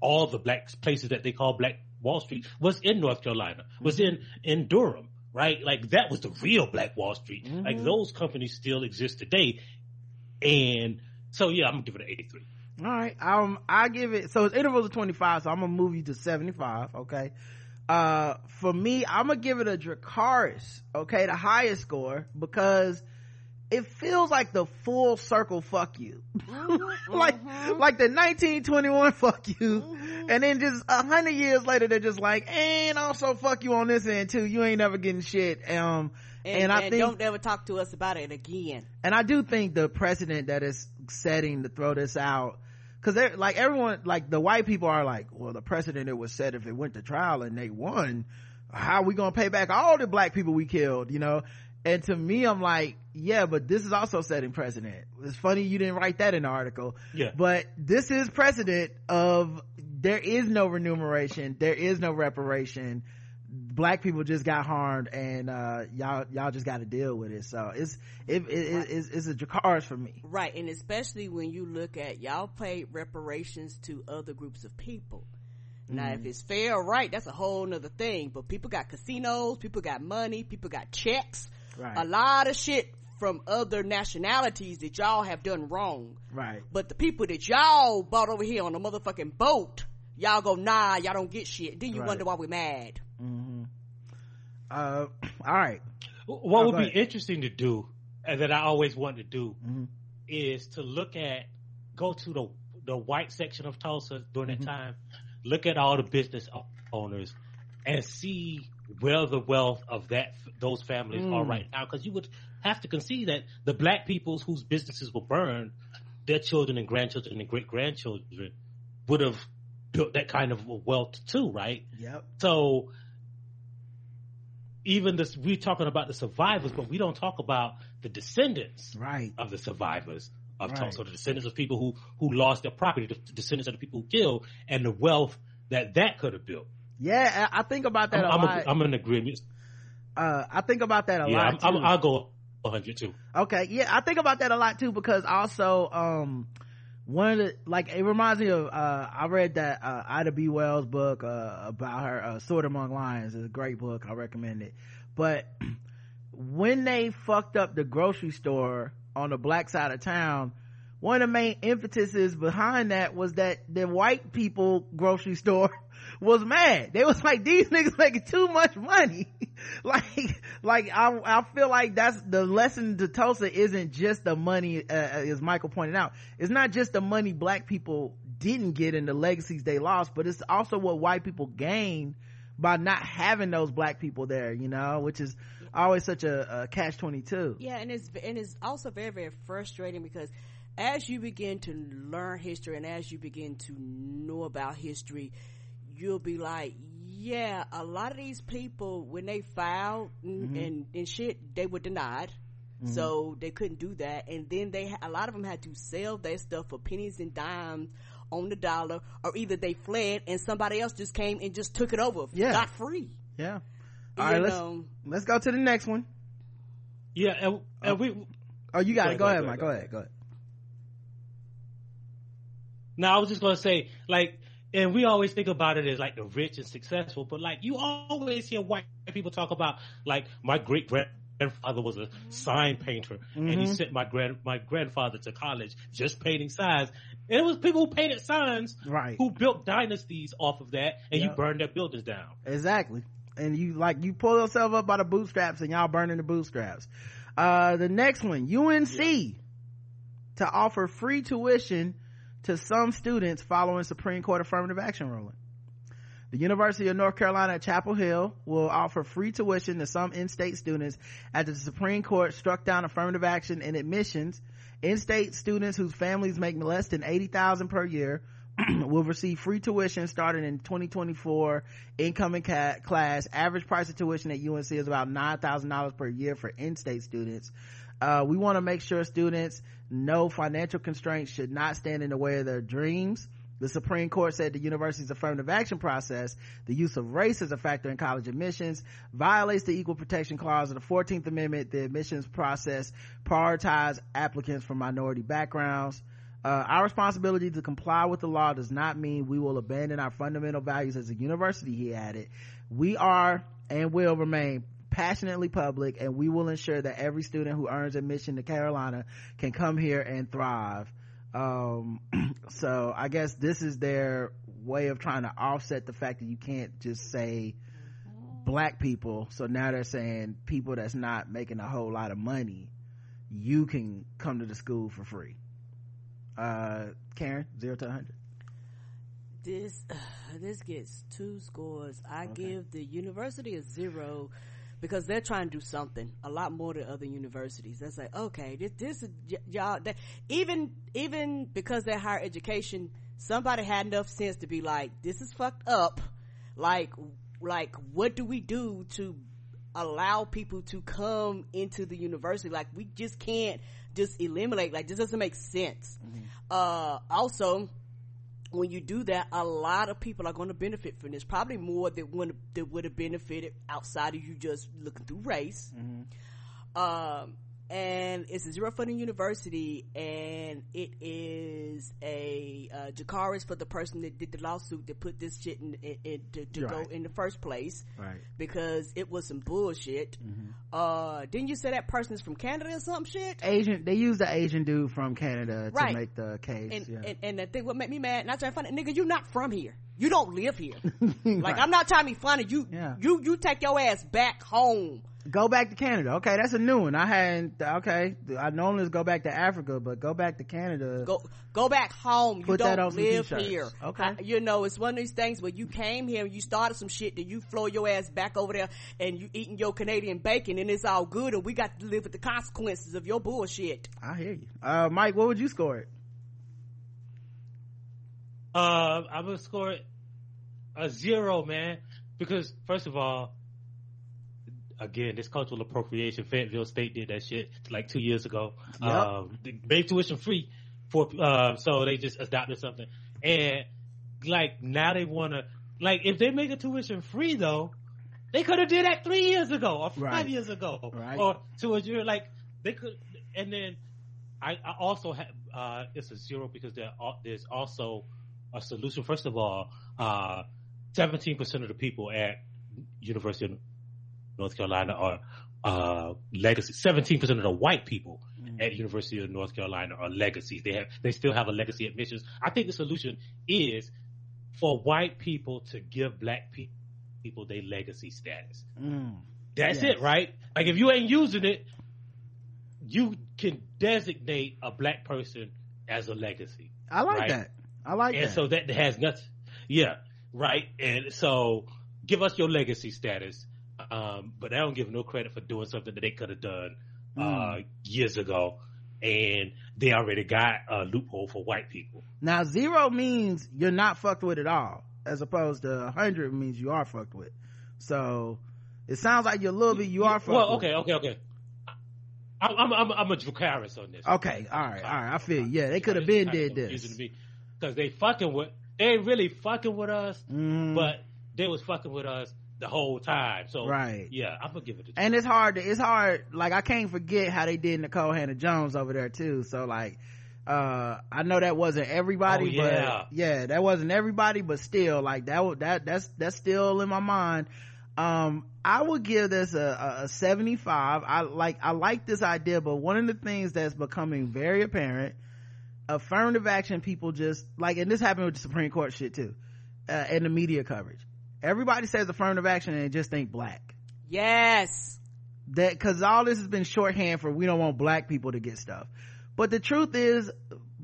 Speaker 4: all the black places that they call Black Wall Street was in North Carolina, was in in Durham, right? Like that was the real Black Wall Street. Like those companies still exist today, and so yeah, I'm gonna give it an 83.
Speaker 2: All right. Um, I give it, so it's intervals of 25, so I'm gonna move you to 75, okay? Uh, for me, I'm gonna give it a Dracarys, okay? The highest score, because it feels like the full circle fuck you.
Speaker 3: Mm-hmm,
Speaker 2: like like the 1921 fuck you. And then just a hundred years later they're just like and also fuck you on this end too. You ain't never getting shit. Um
Speaker 3: and,
Speaker 2: and, I
Speaker 3: and
Speaker 2: think
Speaker 3: don't ever talk to us about it again.
Speaker 2: and I do think the precedent that is setting to throw this out because they're like everyone like the white people are like well the precedent it was set if it went to trial and they won how are we gonna pay back all the black people we killed you know and to me i'm like yeah but this is also setting precedent it's funny you didn't write that in the article
Speaker 4: Yeah.
Speaker 2: but this is precedent of there is no remuneration there is no reparation black people just got harmed and uh y'all y'all just got to deal with it so it's it, it, it it's, it's a Dracarys for me
Speaker 3: Right, and especially when you look at y'all paid reparations to other groups of people. Now,
Speaker 2: Mm-hmm.
Speaker 3: if it's fair or right, that's a whole nother thing. But people got casinos, people got money, people got checks,
Speaker 2: Right.
Speaker 3: a lot of shit from other nationalities that y'all have done wrong.
Speaker 2: right
Speaker 3: But the people that y'all bought over here on a motherfucking boat, y'all go, nah, y'all don't get shit. Then you
Speaker 2: Right.
Speaker 3: wonder why we're mad.
Speaker 2: uh all right
Speaker 4: What
Speaker 2: Oh,
Speaker 4: would be
Speaker 2: ahead.
Speaker 4: interesting to do, and that I always wanted to do,
Speaker 2: Mhm.
Speaker 4: is to look at, go to the the white section of Tulsa during
Speaker 2: Mm-hmm.
Speaker 4: that time, look at all the business owners, and see where the wealth of that those families
Speaker 2: Mm.
Speaker 4: are right now. Because you would have to concede that the black peoples whose businesses were burned, their children and grandchildren and great grandchildren would have built that kind of wealth too, right?
Speaker 2: yep
Speaker 4: So even this, we're talking about the survivors, but we don't talk about the descendants
Speaker 2: right
Speaker 4: of the survivors of
Speaker 2: Right.
Speaker 4: Tulsa, the descendants of people who who lost their property, the descendants of the people who killed, and the wealth that that could have built.
Speaker 2: Yeah i I think about that
Speaker 4: I'm,
Speaker 2: a
Speaker 4: I'm,
Speaker 2: lot
Speaker 4: I'm in agreement.
Speaker 2: uh i think about that a
Speaker 4: Yeah,
Speaker 2: lot
Speaker 4: I'm, I'm,
Speaker 2: too.
Speaker 4: I'll go 100 too.
Speaker 2: Okay, yeah, I think about that a lot too because also um one of the like it reminds me of uh I read that uh Ida B. Wells book uh about her uh Sword Among Lions. It's a great book. I recommend it. But when they fucked up the grocery store on the black side of town, one of the main impetuses behind that was that the white people grocery store was mad. They was like, these niggas making too much money. like, like I, I feel like that's the lesson to Tulsa isn't just the money, uh, as Michael pointed out. It's not just the money black people didn't get and the legacies they lost, but it's also what white people gained by not having those black people there, you know, which is always such a, a catch 22.
Speaker 3: Yeah, and it's and it's also very very frustrating because as you begin to learn history and as you begin to know about history, you'll be like, yeah, a lot of these people when they filed and mm-hmm. and, and shit, they were denied. Mm-hmm. So they couldn't do that, and then they a lot of them had to sell their stuff for pennies and dimes on the dollar, or either they fled and somebody else just came and just took it over,
Speaker 2: Yeah.
Speaker 3: got free.
Speaker 2: Yeah.
Speaker 3: You
Speaker 2: All right, let's, let's go to the next one.
Speaker 4: Yeah, and, and oh. we
Speaker 2: Oh, you got
Speaker 4: Go
Speaker 2: it.
Speaker 4: ahead,
Speaker 2: Go
Speaker 4: go
Speaker 2: ahead,
Speaker 4: ahead,
Speaker 2: Mike.
Speaker 4: go
Speaker 2: Go
Speaker 4: ahead.
Speaker 2: ahead. Go ahead.
Speaker 4: Now I was just gonna say, like, and we always think about it as like the rich and successful, but like you always hear white people talk about like my great grandfather was a sign painter and he
Speaker 2: Mhm.
Speaker 4: sent my grand my grandfather to college just painting signs. And it was people who painted signs
Speaker 2: Right.
Speaker 4: who built dynasties off of that and you
Speaker 2: Yep.
Speaker 4: burned their buildings down.
Speaker 2: Exactly. And you like you pull yourself up by the bootstraps and y'all burning the bootstraps. Uh the next one, UNC to offer free tuition to some students following Supreme Court affirmative action ruling. The University of North Carolina at Chapel Hill will offer free tuition to some in-state students after the Supreme Court struck down affirmative action in admissions. In-state students whose families make less than 80,000 per year will receive free tuition starting in 2024 incoming ca- class. Average price of tuition at UNC is about $9,000 per year for in-state students. Uh, we want to make sure students know financial constraints should not stand in the way of their dreams. The Supreme Court said the university's affirmative action process, the use of race as a factor in college admissions, violates the Equal Protection Clause of the 14th Amendment. The admissions process prioritize applicants from minority backgrounds. Uh, our responsibility to comply with the law does not mean we will abandon our fundamental values as a university, he added. We are and will remain passionately public and we will ensure that every student who earns admission to Carolina can come here and thrive. Um, so I guess this is their way of trying to offset the fact that you can't just say black people. So now they're saying people that's not making a whole lot of money, you can come to the school for free uh karen zero to 100
Speaker 3: this uh, this gets two scores. I okay. give the university a zero because they're trying to do something a lot more than other universities. That's like okay, this this is y'all. That, even even because they're higher education, somebody had enough sense to be like, this is fucked up. Like like what do we do to allow people to come into the university? Like we just can't just eliminate. Like this doesn't make sense. Mm-hmm. Uh, also when you do that, a lot of people are going to benefit from this. Probably more than would that would have benefited outside of you just looking through race. Mm-hmm. Um, and it's a zero funding university and it is a uh, for the person that did the lawsuit that put this shit in, in, in to, to right. go in the first place
Speaker 2: right
Speaker 3: because it was some bullshit mm-hmm. uh didn't you say that person's from Canada or some shit
Speaker 2: Asian they used the Asian dude from Canada right. to make the case
Speaker 3: and,
Speaker 2: yeah.
Speaker 3: and, and the thing what made me mad and I tried to find it nigga you not from here you don't live here like I'm not trying to be funny you yeah. you you take your ass back home
Speaker 2: go back to Canada. Okay, that's a new one. I hadn't. Okay, I normally go back to Africa, but go back to Canada.
Speaker 3: Go go back home.
Speaker 2: Put
Speaker 3: you
Speaker 2: don't
Speaker 3: live here.
Speaker 2: Okay,
Speaker 3: I, you know it's one of these things where you came here and you started some shit, then you flow your ass back over there and you eating your Canadian bacon, and it's all good, and we got to live with the consequences of your bullshit.
Speaker 2: I hear you, uh, Mike. What would you score it?
Speaker 4: Uh, I would score it a zero, man, because first of all again, this cultural appropriation. Fayetteville State did that shit like two years ago. Yep. Um, they made tuition free for, uh, so they just adopted something. And like now they want to, like if they make a tuition free though, they could have did that three years ago or five
Speaker 2: right.
Speaker 4: years ago
Speaker 2: right.
Speaker 4: or two years. Like they could, and then I, I also have, uh, it's a zero because there, there's also a solution. First of all, uh, 17% of the people at University of North Carolina are uh, legacy. Seventeen percent of the white people mm. at University of North Carolina are legacies. They have they still have a legacy admissions. I think the solution is for white people to give black pe- people their legacy status.
Speaker 2: Mm.
Speaker 4: That's yes. it, right? Like if you ain't using it, you can designate a black person as a legacy.
Speaker 2: I like
Speaker 4: right?
Speaker 2: that. I like
Speaker 4: and
Speaker 2: that.
Speaker 4: so that has nothing. Yeah, right. And so give us your legacy status um, but I don't give no credit for doing something that they could have done uh, mm. years ago, and they already got a loophole for white people.
Speaker 2: Now zero means you're not fucked with at all, as opposed to hundred means you are fucked with. So it sounds like you're a little bit you are fucked. With.
Speaker 4: Well, okay, okay, okay. I'm I'm I'm a Dracarys on this.
Speaker 2: Okay, all right, all right. I feel you. yeah. They could have been did this
Speaker 4: because they fucking with they ain't really fucking with us,
Speaker 2: mm.
Speaker 4: but they was fucking with us the whole time. So
Speaker 2: right,
Speaker 4: yeah, I'm gonna give it.
Speaker 2: and it's hard. To, it's hard. Like I can't forget how they did Nikole Hannah Jones over there too. So like, uh, I know that wasn't everybody,
Speaker 4: oh, yeah.
Speaker 2: but yeah, that wasn't everybody, but still, like that. That that's that's still in my mind. Um, I would give this a, a, a 75. I like I like this idea, but one of the things that's becoming very apparent, affirmative action people just like, and this happened with the Supreme Court shit too, uh, and the media coverage everybody says affirmative action and they just think black.
Speaker 3: Yes.
Speaker 2: That because all this has been shorthand for we don't want black people to get stuff. But the truth is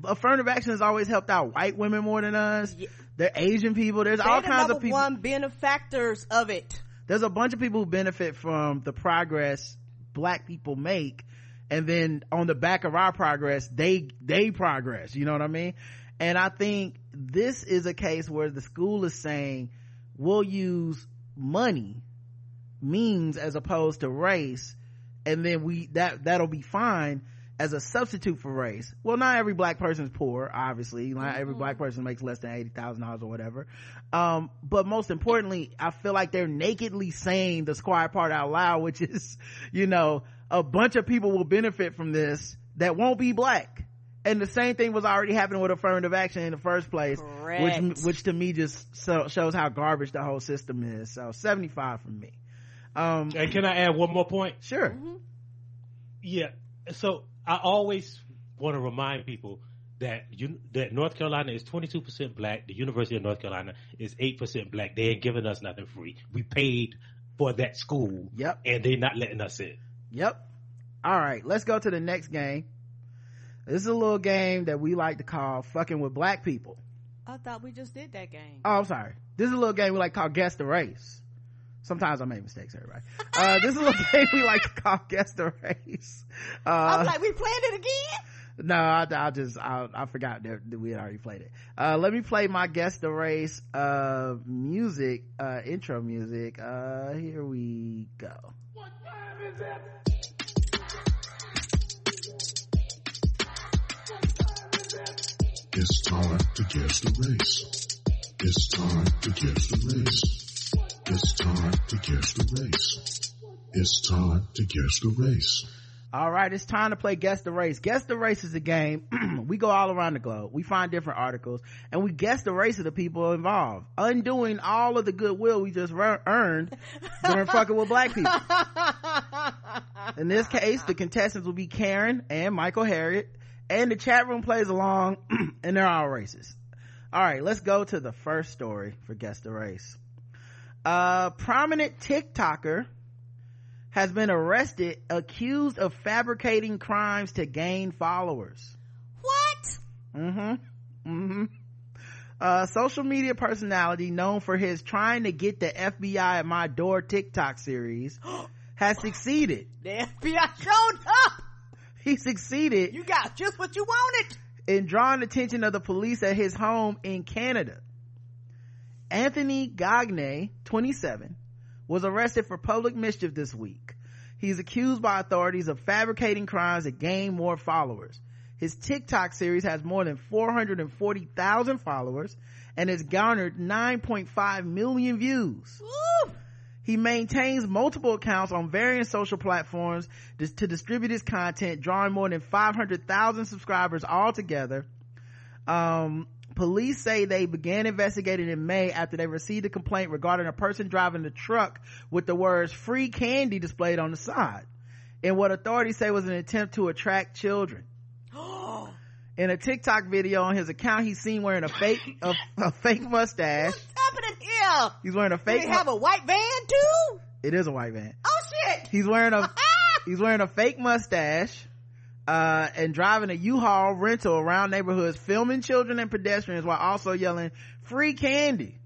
Speaker 2: affirmative action has always helped out white women more than us. Yeah. they're asian people there's
Speaker 3: They're
Speaker 2: all
Speaker 3: the
Speaker 2: kinds of people
Speaker 3: one benefactors of it.
Speaker 2: There's a bunch of people who benefit from the progress black people make and then on the back of our progress they they progress you know what i mean? And i think this is a case where the school is saying we'll use money means as opposed to race and then we that that'll be fine as a substitute for race. Well not every black person is poor obviously. Not mm-hmm. every black person makes less than eighty thousand dollars or whatever. Um, but most importantly i feel like they're nakedly saying the squire part out loud which is you know a bunch of people will benefit from this that won't be black and the same thing was already happening with affirmative action in the first place
Speaker 3: Correct.
Speaker 2: which which to me just so, shows how garbage the whole system is. So 75 from me. Um
Speaker 4: and can i add one more point?
Speaker 2: Sure.
Speaker 3: Mm-hmm.
Speaker 4: yeah. So i always want to remind people that you that north carolina is 22% black the university of north carolina is 8% black. They ain't giving us nothing free. We paid for that school
Speaker 2: yep.
Speaker 4: and they're not letting us in.
Speaker 2: Yep. All right. Let's go to the next game this is a little game that we like to call fucking with black people.
Speaker 3: I thought we just did that game.
Speaker 2: oh i'm sorry. This is a little game we like to call guess the race. Sometimes i make mistakes everybody. Uh this is a little game we like to call guess the race. Uh
Speaker 3: I'm like, we playing it again?
Speaker 2: no I, I just I, I forgot that, that we had already played it. Uh let me play my guess the race uh music uh intro music. Uh here we go
Speaker 7: It's time to guess the race. It's time to guess the race. It's time to guess the race. It's time to guess the race.
Speaker 2: All right, it's time to play Guess the Race. Guess the Race is a game. we go all around the globe. We find different articles and we guess the race of the people involved, undoing all of the goodwill we just re- earned during fucking with black people. In this case, the contestants will be Karen and Michael Harriot, and the chat room plays along, and they're all racist. All right, let's go to the first story for Guess the Race. A prominent TikToker has been arrested accused of fabricating crimes to gain followers.
Speaker 3: What?
Speaker 2: Mm-hmm. Mm-hmm. A social media personality known for his trying to get the FBI at my door TikTok series has succeeded.
Speaker 3: The FBI showed up.
Speaker 2: He succeeded
Speaker 3: You got just what you wanted.
Speaker 2: in drawing attention of the police at his home in Canada. Anthony Gagne, 27, was arrested for public mischief this week. He's accused by authorities of fabricating crimes to gain more followers. His TikTok series has more than 440,000 followers and has garnered 9.5 million views.
Speaker 3: Woo.
Speaker 2: He maintains multiple accounts on various social platforms to distribute his content, drawing more than 500,000 subscribers altogether. Um, police say they began investigating in May after they received a complaint regarding a person driving the truck with the words free candy displayed on the side in what authorities say was an attempt to attract children. In a TikTok video on his account, he's seen wearing a fake, a, a fake mustache. He's wearing a fake,
Speaker 3: they
Speaker 2: mu-
Speaker 3: have a white van too?
Speaker 2: it is a white van.
Speaker 3: Oh shit.
Speaker 2: He's wearing a he's wearing a fake mustache uh, and driving a U-Haul rental around neighborhoods, filming children and pedestrians while also yelling "free candy."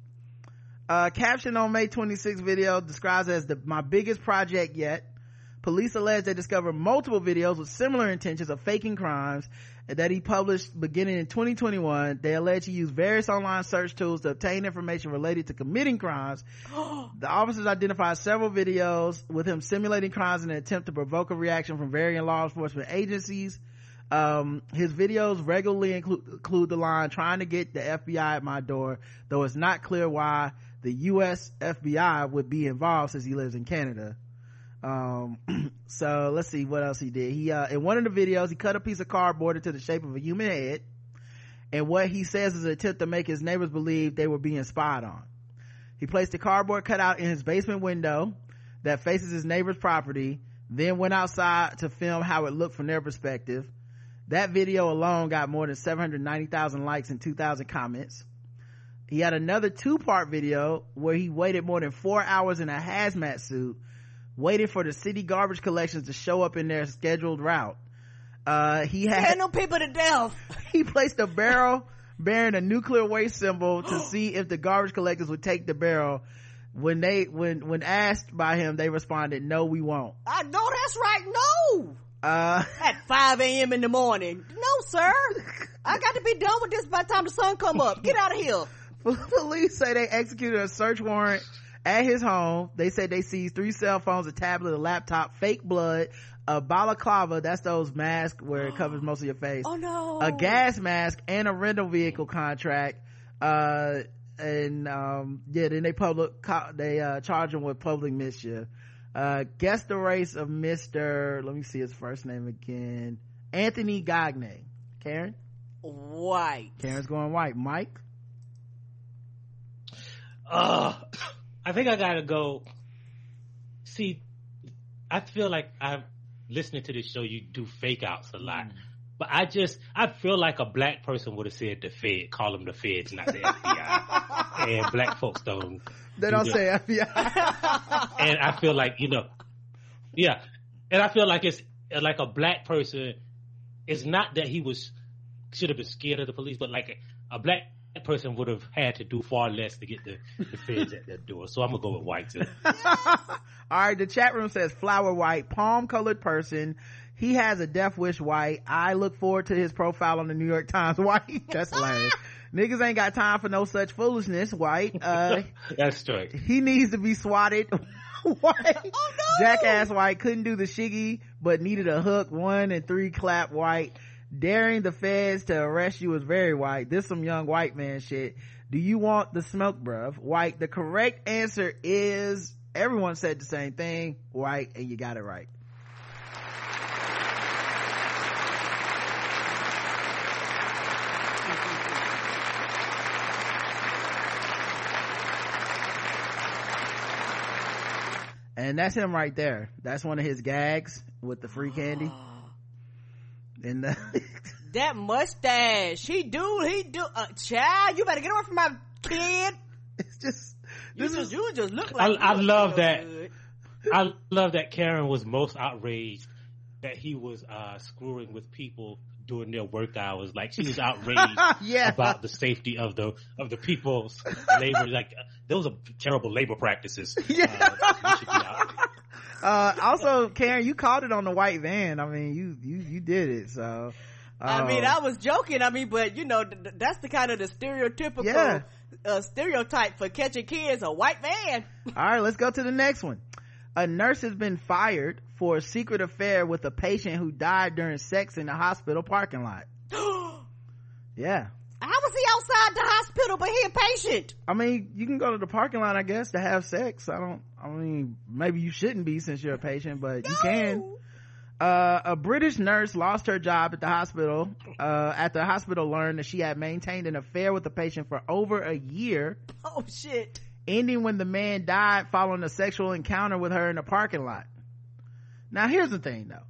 Speaker 2: Uh, caption on May 26 video describes it as the my biggest project yet. Police allege they discovered multiple videos with similar intentions of faking crimes that he published beginning in 2021. They allege he used various online search tools to obtain information related to committing crimes. the officers identified several videos with him simulating crimes in an attempt to provoke a reaction from varying law enforcement agencies. Um, his videos regularly include, include the line trying to get the FBI at my door, though it's not clear why the US FBI would be involved since he lives in Canada um so let's see what else he did. He uh in one of the videos he cut a piece of cardboard into the shape of a human head. And what he says is an attempt to make his neighbors believe they were being spied on. He placed a cardboard cutout in his basement window that faces his neighbor's property then went outside to film how it looked from their perspective. That video alone got more than 790,000 likes and 2,000 comments. He had another two-part video where he waited more than four hours in a hazmat suit waiting for the city garbage collections to show up in their scheduled route. Uh, he had,
Speaker 3: them people to death.
Speaker 2: he placed a barrel bearing a nuclear waste symbol to see if the garbage collectors would take the barrel. When they, when, when asked by him, they responded, no, we won't.
Speaker 3: I know that's right. No.
Speaker 2: Uh,
Speaker 3: At 5 a.m. in the morning. No, sir. I got to be done with this by the time the sun come up. Get out of here.
Speaker 2: police say they executed a search warrant at his home. They said they seized three cell phones, a tablet, a laptop, fake blood, a balaclava, that's those masks where it covers most of your face.
Speaker 3: Oh no.
Speaker 2: a gas mask and a rental vehicle contract. Uh and um yeah then they public co- they uh charge him with public mischief. Uh guess the race of mr let me see his first name again. Anthony gagne karen?
Speaker 3: White.
Speaker 2: karen's going white. Mike?
Speaker 4: Uh, I think I gotta go. See, I feel like I'm listening to this show. You do fake outs a lot, but I just I feel like a black person would have said the Fed, call them the Feds, not the FBI, and black folks don't.
Speaker 2: they
Speaker 4: do
Speaker 2: don't
Speaker 4: that.
Speaker 2: say fbi
Speaker 4: And I feel like you know, yeah, and I feel like it's uh, like a black person, it's not that he was should have been scared of the police, but like a, a black person would have had to do far less to get the, the feds at their door. So I'm gonna go with white too.
Speaker 2: All right, the chat room says flower white, palm colored person. He has a death wish white. I look forward to his profile on the New York Times white. That's hilarious. Niggas ain't got time for no such foolishness white. Uh,
Speaker 4: That's straight.
Speaker 2: he needs to be swatted. white.
Speaker 3: Oh, no.
Speaker 2: Jackass white couldn't do the shiggy, but needed a hook one and three clap white. Daring the feds to arrest you is very white. This some young white man shit. Do you want the smoke, bruv? White. The correct answer is everyone said the same thing. White, and you got it right. And that's him right there. That's one of his gags with the free candy. Ah. And the
Speaker 3: That mustache. He do, he do. Uh, child, you better get away from my kid.
Speaker 2: it's just
Speaker 3: You
Speaker 2: this
Speaker 3: just,
Speaker 2: is
Speaker 3: you just look
Speaker 4: I-
Speaker 3: like
Speaker 4: I
Speaker 3: you
Speaker 4: love that.
Speaker 3: good.
Speaker 4: I love that Karen was most outraged that he was uh, screwing with people during their work hours. Like she was outraged
Speaker 2: Yeah.
Speaker 4: about the safety of the of the people's labor. Like uh, those are terrible labor practices.
Speaker 2: Yeah.
Speaker 4: Uh, you should be out.
Speaker 2: Uh also Karen, you called it on the white van. I mean, you you you did it. So
Speaker 3: I mean,
Speaker 2: um,
Speaker 3: I was joking. I mean, but you know, th- th- that's the kind of the stereotypical
Speaker 2: Yeah.
Speaker 3: uh, stereotype for catching kids. A white man.
Speaker 2: All right, let's go to the next one. A nurse has been fired for a secret affair with a patient who died during sex in the hospital parking lot. Yeah.
Speaker 3: How was he outside the hospital, but he a patient?
Speaker 2: I mean, you can go to the parking lot, I guess, to have sex. I don't, I mean, maybe you shouldn't be since you're a patient, but you can. Uh, a British nurse lost her job at the hospital, uh, after the hospital learned that she had maintained an affair with the patient for over a year,
Speaker 3: Oh shit!
Speaker 2: ending when the man died following a sexual encounter with her in the parking lot. Now here's the thing though.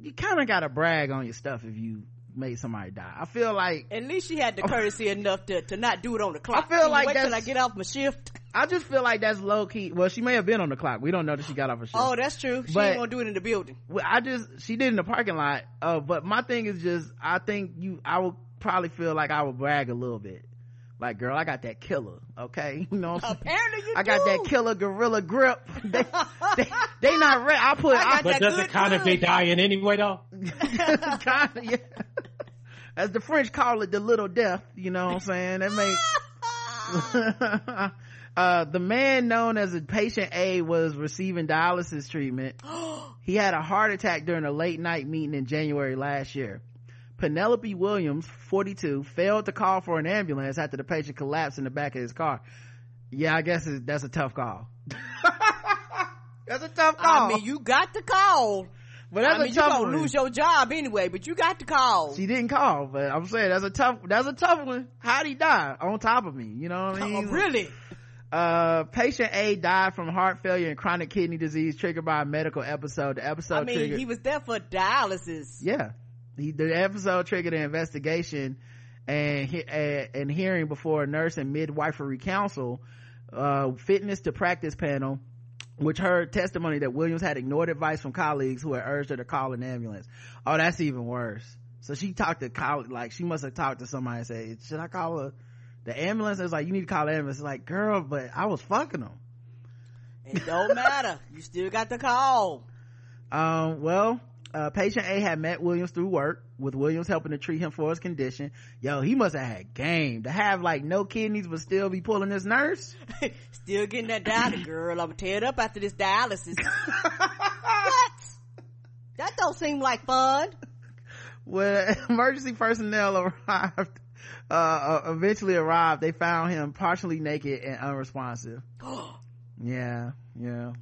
Speaker 2: You kinda gotta brag on your stuff if you made somebody die. I feel like,
Speaker 3: At least she had the courtesy enough to, to not do it on the clock. I feel
Speaker 2: like
Speaker 3: wait till I get off my shift.
Speaker 2: I just feel like that's low key. Well, she may have been on the clock. We don't know that she got off her shift.
Speaker 3: Oh, that's true. She
Speaker 2: But-
Speaker 3: ain't gonna do it in the building.
Speaker 2: Well, I just she did in the parking lot. Uh, but my thing is just I think you I would probably feel like I would brag a little bit. Like, girl, I got that killer. Okay, you know. I'm?
Speaker 3: Apparently you
Speaker 2: I got that killer gorilla grip. They, they, they not ready. I put.
Speaker 3: I
Speaker 2: I,
Speaker 4: But
Speaker 3: that
Speaker 4: does
Speaker 3: good
Speaker 4: it count if they
Speaker 3: good.
Speaker 4: dying anyway though?
Speaker 2: kind of yeah. As the French call it, the little death. You know what I'm saying? That make. uh, the man known as a patient A was receiving dialysis treatment. he had a heart attack during a late night meeting in January last year. Penelope Williams, 42, failed to call for an ambulance after the patient collapsed in the back of his car. Yeah, I guess that's a tough call. that's a tough call.
Speaker 3: I mean, you got the call.
Speaker 2: That's
Speaker 3: I mean, you
Speaker 2: tough
Speaker 3: gonna
Speaker 2: one.
Speaker 3: lose your job anyway, but you got the call.
Speaker 2: She didn't call, but I'm saying that's a tough, that's a tough one. How'd he die? On top of me, you know what I mean?
Speaker 3: Oh, really?
Speaker 2: Uh, patient A died from heart failure and chronic kidney disease triggered by a medical episode. The episode
Speaker 3: I mean,
Speaker 2: triggered,
Speaker 3: he was there for dialysis.
Speaker 2: yeah, he, the episode triggered an investigation and he, uh, and hearing before a nurse and midwifery council, uh, fitness to practice panel, which heard testimony that Williams had ignored advice from colleagues who had urged her to call an ambulance. Oh, that's even worse. So she talked to colleague, like she must have talked to somebody and say, should I call a, the ambulance? It's like, you need to call the ambulance. It's like, girl, but I was fucking them.
Speaker 3: It don't matter. You still got the call.
Speaker 2: Um, well, uh, patient A had met Williams through work, with Williams helping to treat him for his condition. Yo, he must have had game to have like no kidneys but still be pulling this nurse.
Speaker 3: still getting that dialysis, girl. I'm gonna tear it up after this dialysis. what? That don't seem like fun.
Speaker 2: When emergency personnel arrived, uh, uh, eventually arrived, they found him partially naked and unresponsive. yeah, yeah.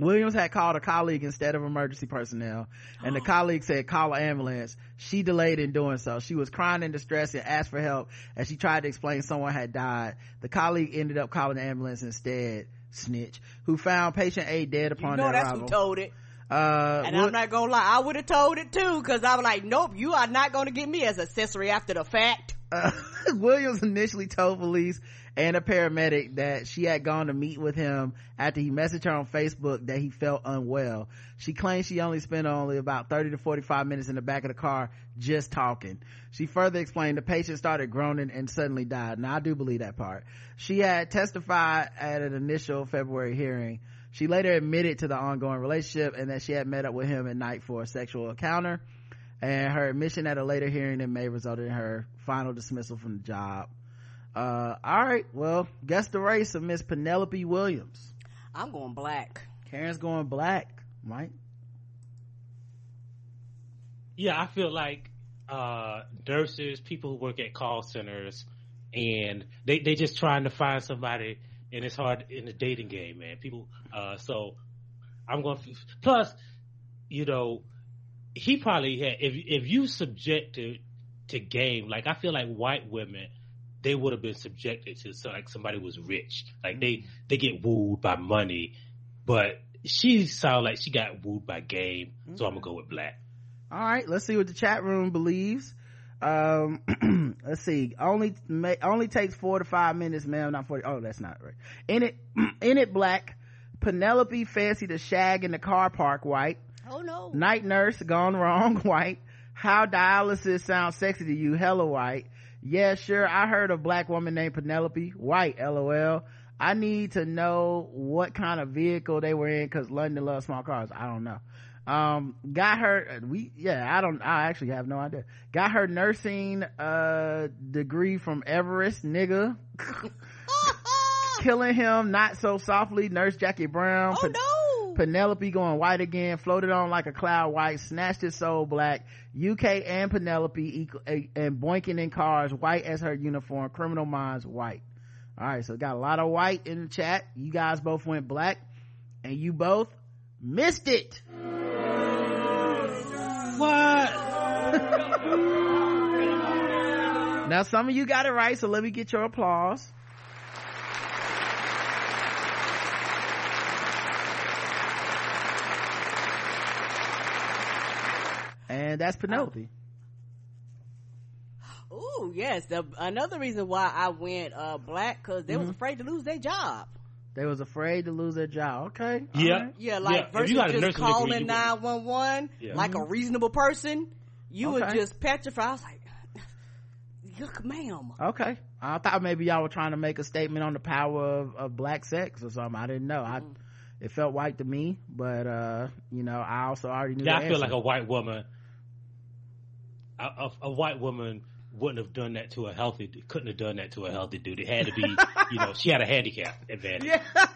Speaker 2: Williams had called a colleague instead of emergency personnel, and the colleague said, call an ambulance. She delayed in doing so. She was crying in distress and asked for help as she tried to explain someone had died. The colleague ended up calling the ambulance instead. Snitch, who found patient A dead upon
Speaker 3: You
Speaker 2: know
Speaker 3: that's
Speaker 2: arrival.
Speaker 3: who told it.
Speaker 2: uh,
Speaker 3: And I'm not gonna lie, I would have told it too, cause I was like, nope, you are not gonna get me as accessory after the fact.
Speaker 2: Uh, Williams initially told police and a paramedic that she had gone to meet with him after he messaged her on Facebook that he felt unwell. She claims she only spent only about 30 to 45 minutes in the back of the car just talking. She further explained the patient started groaning and suddenly died. Now I do believe that part. She had testified at an initial February hearing. She later admitted to the ongoing relationship and that she had met up with him at night for a sexual encounter and her admission at a later hearing in May resulted in her final dismissal from the job. Uh, all right, well, guess the race of Miss Penelope Williams.
Speaker 3: I'm going black.
Speaker 2: Karen's going black, right?
Speaker 4: Yeah, I feel like uh, nurses, people who work at call centers, and they they just trying to find somebody, and it's hard in the dating game, man. People, uh, so I'm going. Plus, you know, he probably had if if you subjected to game like I feel like white women they would have been subjected to so like somebody was rich. Like they they get wooed by money but she sounded like she got wooed by game so I'm gonna go with black.
Speaker 2: All right let's see what the chat room believes. Um let's see. Only only takes four to five minutes ma'am not 40 oh that's not right. In it in it black. Penelope fancy the shag in the car park white.
Speaker 3: Oh no.
Speaker 2: Night nurse gone wrong, white. How dialysis sounds sexy to you, hella white. Yeah, sure. I heard a black woman named Penelope, white, lol. I need to know what kind of vehicle they were in cause London loves small cars. I don't know. Um, got her, we, yeah, I don't, I actually have no idea. Got her nursing, uh, degree from Everest, nigga. Killing him not so softly, nurse Jackie Brown.
Speaker 3: Oh no
Speaker 2: Penelope going white again, floated on like a cloud white, snatched his soul black. UK and Penelope equal, and boinking in cars, white as her uniform, criminal minds white. All right, so got a lot of white in the chat. You guys both went black and you both missed it.
Speaker 4: What?
Speaker 2: now some of you got it right, so let me get your applause. And that's Penelope.
Speaker 3: Oh yes, the, another reason why I went uh, black because they mm-hmm. was afraid to lose their job.
Speaker 2: They was afraid to lose their job. Okay.
Speaker 4: Yeah.
Speaker 2: Right.
Speaker 3: Yeah, like yeah. versus just calling nine one one like mm-hmm. a reasonable person, you okay. would just petrified. I was like, "Look, ma'am."
Speaker 2: Okay. I thought maybe y'all were trying to make a statement on the power of, of black sex or something. I didn't know. Mm-hmm. I it felt white to me, but uh, you know, I also already knew.
Speaker 4: Yeah, I feel like a white woman a, a, white woman wouldn't have done that to a healthy, couldn't have done that to a healthy dude. It had to be, you know, she had a handicap advantage.
Speaker 2: Yeah.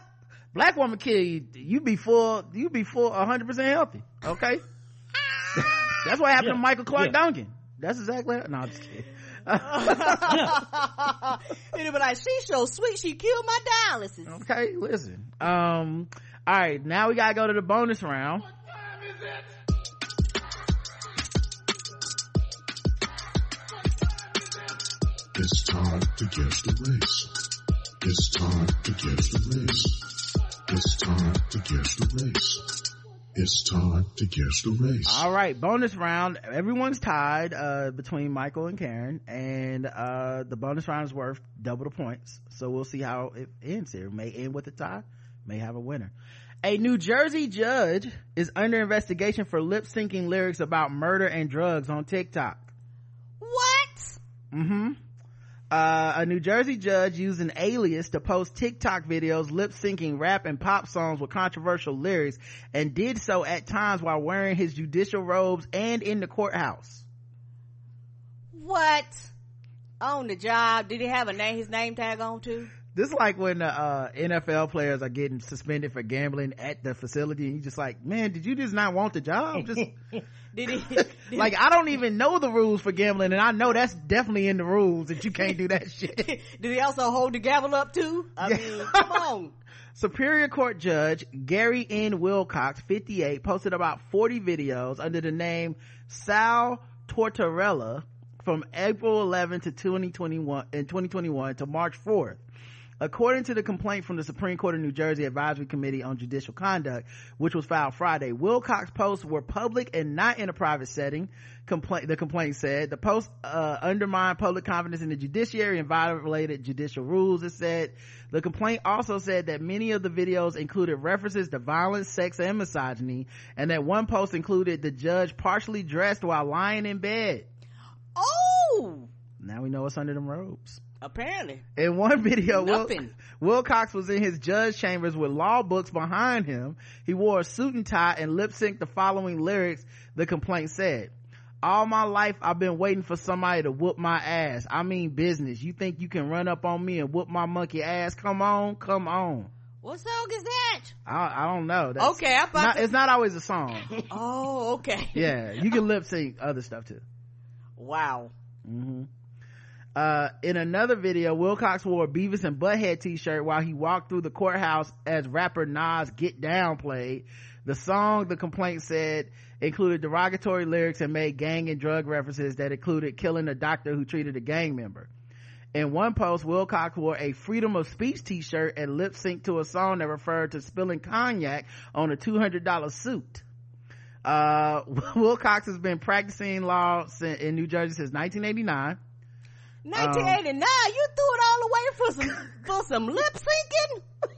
Speaker 2: Black woman kill you, you be full, you be full 100% healthy. Okay. That's what happened yeah. to Michael Clarke yeah. Duncan. That's exactly, no, I'm just kidding.
Speaker 3: yeah. but like, she's so sweet, she killed my dialysis.
Speaker 2: Okay, listen. Um, all right, now we gotta go to the bonus round.
Speaker 7: It's time to guess the race. It's time to guess the race. It's time to guess the race. It's time to guess the race.
Speaker 2: All right, bonus round. Everyone's tied uh, between Michael and Karen, and uh, the bonus round is worth double the points. So we'll see how it ends here. May end with a tie, may have a winner. A New Jersey judge is under investigation for lip syncing lyrics about murder and drugs on TikTok.
Speaker 3: What?
Speaker 2: Mm-hmm. Uh, a New Jersey judge used an alias to post TikTok videos lip syncing rap and pop songs with controversial lyrics and did so at times while wearing his judicial robes and in the courthouse.
Speaker 3: What? On the job? Did he have a name, his name tag on too?
Speaker 2: This is like when uh, NFL players are getting suspended for gambling at the facility, and you just like, man, did you just not want the job? Just did he? Did like I don't even know the rules for gambling, and I know that's definitely in the rules that you can't do that shit.
Speaker 3: did he also hold the gavel up too? I yeah. mean, come on.
Speaker 2: Superior Court Judge Gary N. Wilcox, 58, posted about 40 videos under the name Sal Tortorella from April 11 to 2021 in 2021 to March 4th According to the complaint from the Supreme Court of New Jersey Advisory Committee on Judicial Conduct, which was filed Friday, Wilcox posts were public and not in a private setting. Complaint, the complaint said the posts uh, undermined public confidence in the judiciary and violated judicial rules. It said the complaint also said that many of the videos included references to violence, sex, and misogyny, and that one post included the judge partially dressed while lying in bed.
Speaker 3: Oh,
Speaker 2: Now we know what's under them robes.
Speaker 3: Apparently.
Speaker 2: In one video, Wil- Wilcox was in his judge chambers with law books behind him. He wore a suit and tie and lip synced the following lyrics, the complaint said. All my life I've been waiting for somebody to whoop my ass. I mean business. You think you can run up on me and whoop my monkey ass? Come on, come on.
Speaker 3: What song is that?
Speaker 2: I, I don't know. That's
Speaker 3: Okay, about
Speaker 2: not,
Speaker 3: to-
Speaker 2: it's not always a song.
Speaker 3: Oh, okay.
Speaker 2: yeah, you can lip sync other stuff too.
Speaker 3: Wow. Mm-hmm.
Speaker 2: Uh, in another video, Wilcox wore a Beavis and Butthead t-shirt while he walked through the courthouse as rapper Nas Get Down played. The song, the complaint said, included derogatory lyrics and made gang and drug references that included killing a doctor who treated a gang member. In one post, Wilcox wore a freedom of speech t-shirt and lip synced to a song that referred to spilling cognac on a $200 suit. Uh, Wilcox has been practicing law in New Jersey since 1989.
Speaker 3: 1989, you threw it all away for some for some lip syncing.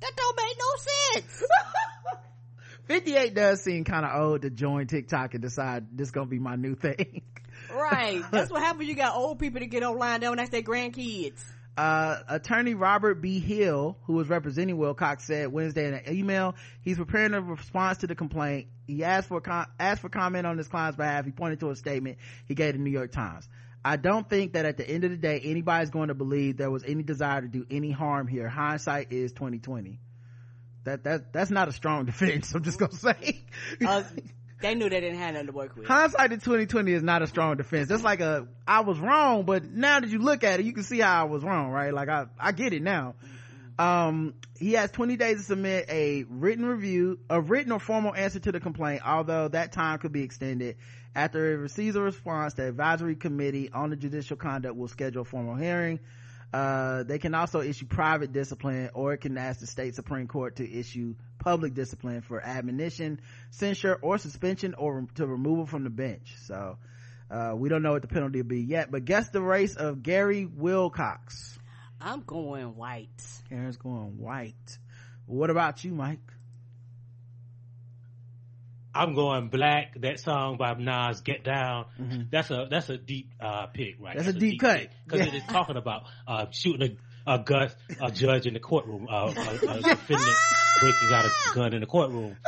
Speaker 3: that don't make no sense.
Speaker 2: 58 does seem kind of old to join TikTok and decide this gonna be my new thing.
Speaker 3: Right. That's what happens. You got old people to get online. Don't ask their grandkids.
Speaker 2: Uh, attorney Robert B. Hill, who was representing Wilcox, said Wednesday in an email he's preparing a response to the complaint. He asked for com- asked for comment on his client's behalf. He pointed to a statement he gave the New York Times. I don't think that at the end of the day anybody's going to believe there was any desire to do any harm here. Hindsight is twenty twenty. That that that's not a strong defense. I'm just gonna say.
Speaker 3: Uh, they knew they didn't have nothing to work with.
Speaker 2: hindsight in 2020 is not a strong defense that's like a i was wrong but now that you look at it you can see how i was wrong right like i i get it now um he has 20 days to submit a written review a written or formal answer to the complaint although that time could be extended after it receives a response the advisory committee on the judicial conduct will schedule a formal hearing. Uh, they can also issue private discipline or it can ask the state supreme court to issue public discipline for admonition censure or suspension or to removal from the bench. So uh, we don't know what the penalty will be yet but guess the race of gary wilcox.
Speaker 3: I'm going white.
Speaker 2: karen's going white. What about you mike
Speaker 4: I'm going black. That song by Nas, "Get Down." That's a that's a deep uh, pick, right?
Speaker 2: Mm-hmm. That's a deep cut.
Speaker 4: because
Speaker 2: Yeah.
Speaker 4: it is talking about uh, shooting a, a gun, a judge in the courtroom, uh, a, a defendant breaking out a gun in the courtroom.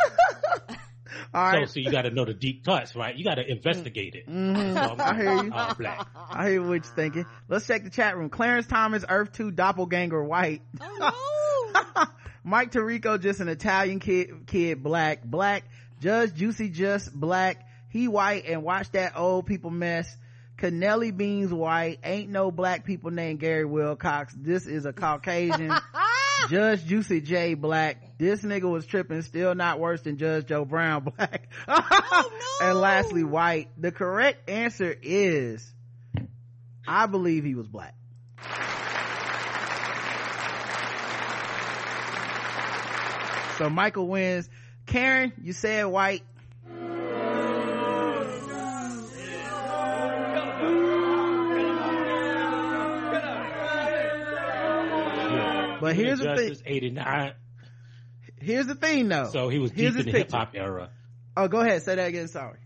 Speaker 2: all
Speaker 4: So,
Speaker 2: right
Speaker 4: so you got to know the deep cuts, right? You got to investigate it. I'm
Speaker 2: Mm-hmm. I hear you.
Speaker 4: Uh, black.
Speaker 2: i hear what you're thinking let's check the chat room clarence thomas earth 2 doppelganger white
Speaker 3: Oh no.
Speaker 2: Mike Tirico, just an Italian kid, kid, black, black. Judge Juicy, just black. He white and watch that old people mess. Canelli Beans white. Ain't no black people named Gary Wilcox. This is a Caucasian. Judge Juicy J black. This nigga was tripping, still not worse than Judge Joe Brown black.
Speaker 3: Oh, no.
Speaker 2: And lastly, white. The correct answer is, I believe he was black. So Michael wins. Karen, you said white. But here's the thing.
Speaker 4: Justice '89.
Speaker 2: Here's the thing though.
Speaker 4: So he was
Speaker 2: Here's
Speaker 4: deep in the hip hop era.
Speaker 2: Oh, go ahead. Say that again. Sorry.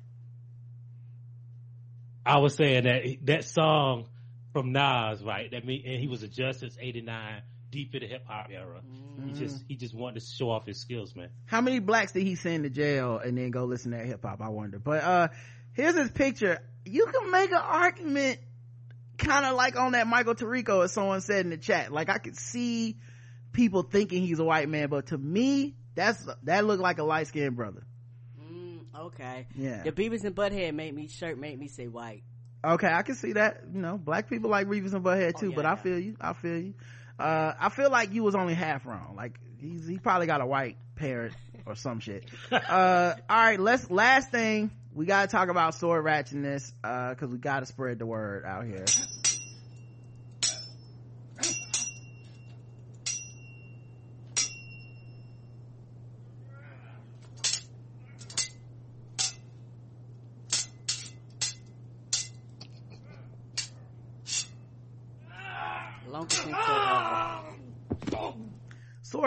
Speaker 4: I was saying that that song from Nas, right? That mean, and he was a Justice '89, deep in the hip hop era. He just he just wanted to show off his skills, man.
Speaker 2: How many blacks did he send to jail and then go listen to that hip hop? I wonder. But uh here's his picture. You can make an argument kind of like on that Michael Tirico, as someone said in the chat. Like I could see people thinking he's a white man, but to me, that's that looked like a light skinned brother.
Speaker 3: Mm, okay.
Speaker 2: Yeah.
Speaker 3: The Beavis and Butthead made me shirt made me say white.
Speaker 2: Okay, I can see that. You know, black people like Beavis and Butthead too,
Speaker 3: Oh, yeah,
Speaker 2: but I feel you. I feel you. Uh, I feel like you was only half wrong. Like he's he probably got a white parent or some shit. Uh, all right, let's last thing we gotta talk about sword ratchetness uh, because we gotta spread the word out here.
Speaker 3: longest intro ever.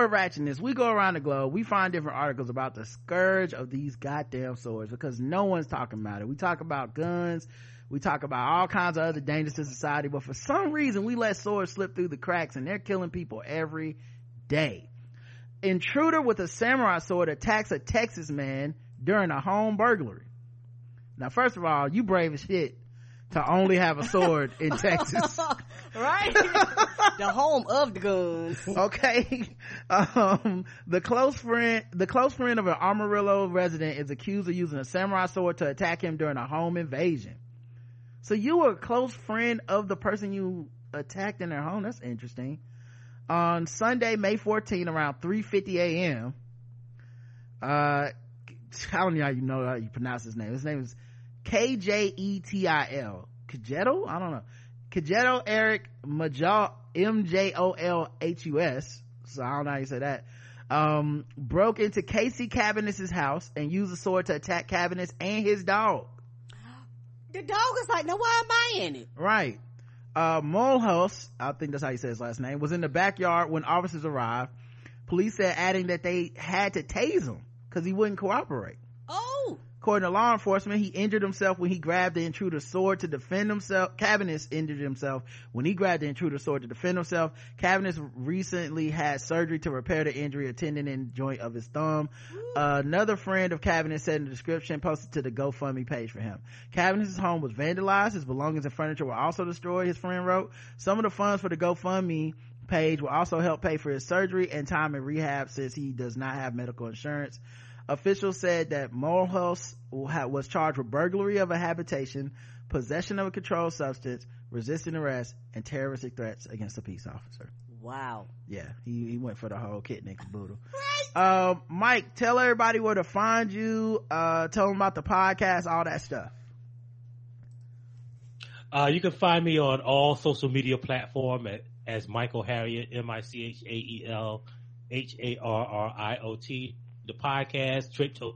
Speaker 2: Sword ratchetness. We go around the globe we find different articles about the scourge of these goddamn swords because no one's talking about it. We talk about guns. We talk about all kinds of other dangers to society but for some reason we let swords slip through the cracks and they're killing people every day. Intruder with a samurai sword attacks a texas man during a home burglary. Now first of all you brave as shit to only have a sword in texas
Speaker 3: right? the home of the guns.
Speaker 2: okay. Um the close friend the close friend of an amarillo resident is accused of using a samurai sword to attack him during a home invasion. So you were a close friend of the person you attacked in their home? That's interesting. On sunday may 14 around 3.50 a.m uh i don't know how you know how you pronounce his name. His name is k-j-e-t-i-l kajeto i don't know Kajeto Eric Majol M-J-O-L-H-U-S. So I don't know how you say that. Um, broke into Casey Cabinets' house and used a sword to attack Cabinets and his dog.
Speaker 3: The dog is like, now why am I in it?
Speaker 2: Right. Uh, Mulhouse, I think that's how you say his last name, was in the backyard when officers arrived. Police said adding that they had to tase him because he wouldn't cooperate.
Speaker 3: Oh,
Speaker 2: According to law enforcement, he injured himself when he grabbed the intruder's sword to defend himself. Cabinets injured himself when he grabbed the intruder's sword to defend himself. Cabinets recently had surgery to repair the injury, a tendon and joint of his thumb. Uh, another friend of Cabinets said in the description posted to the GoFundMe page for him. Cabinets' home was vandalized. His belongings and furniture were also destroyed, his friend wrote. Some of the funds for the GoFundMe page will also help pay for his surgery and time in rehab since he does not have medical insurance. Officials said that Mulhouse was charged with burglary of a habitation, possession of a controlled substance, resisting arrest, and terroristic threats against a peace officer.
Speaker 3: wow.
Speaker 2: Yeah, he, he went for the whole kit and caboodle. Right. Um, Mike, tell everybody where to find you. Uh, tell them about the podcast, all that stuff.
Speaker 4: Uh, you can find me on all social media platform at, as Michael Harriot, M-I-C-H-A-E-L H-A-R-R-I-O-T. The podcast, Trip to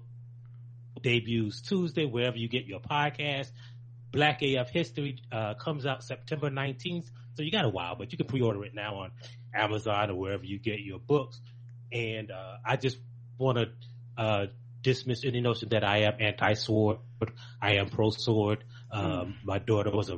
Speaker 4: debuts Tuesday, wherever you get your podcast. Black AF History, uh, comes out September 19th. So you got a while, but you can pre-order it now on Amazon or wherever you get your books. And, uh, I just want to, uh, dismiss any notion that I am anti-sword. I am pro-sword. Um, my daughter was a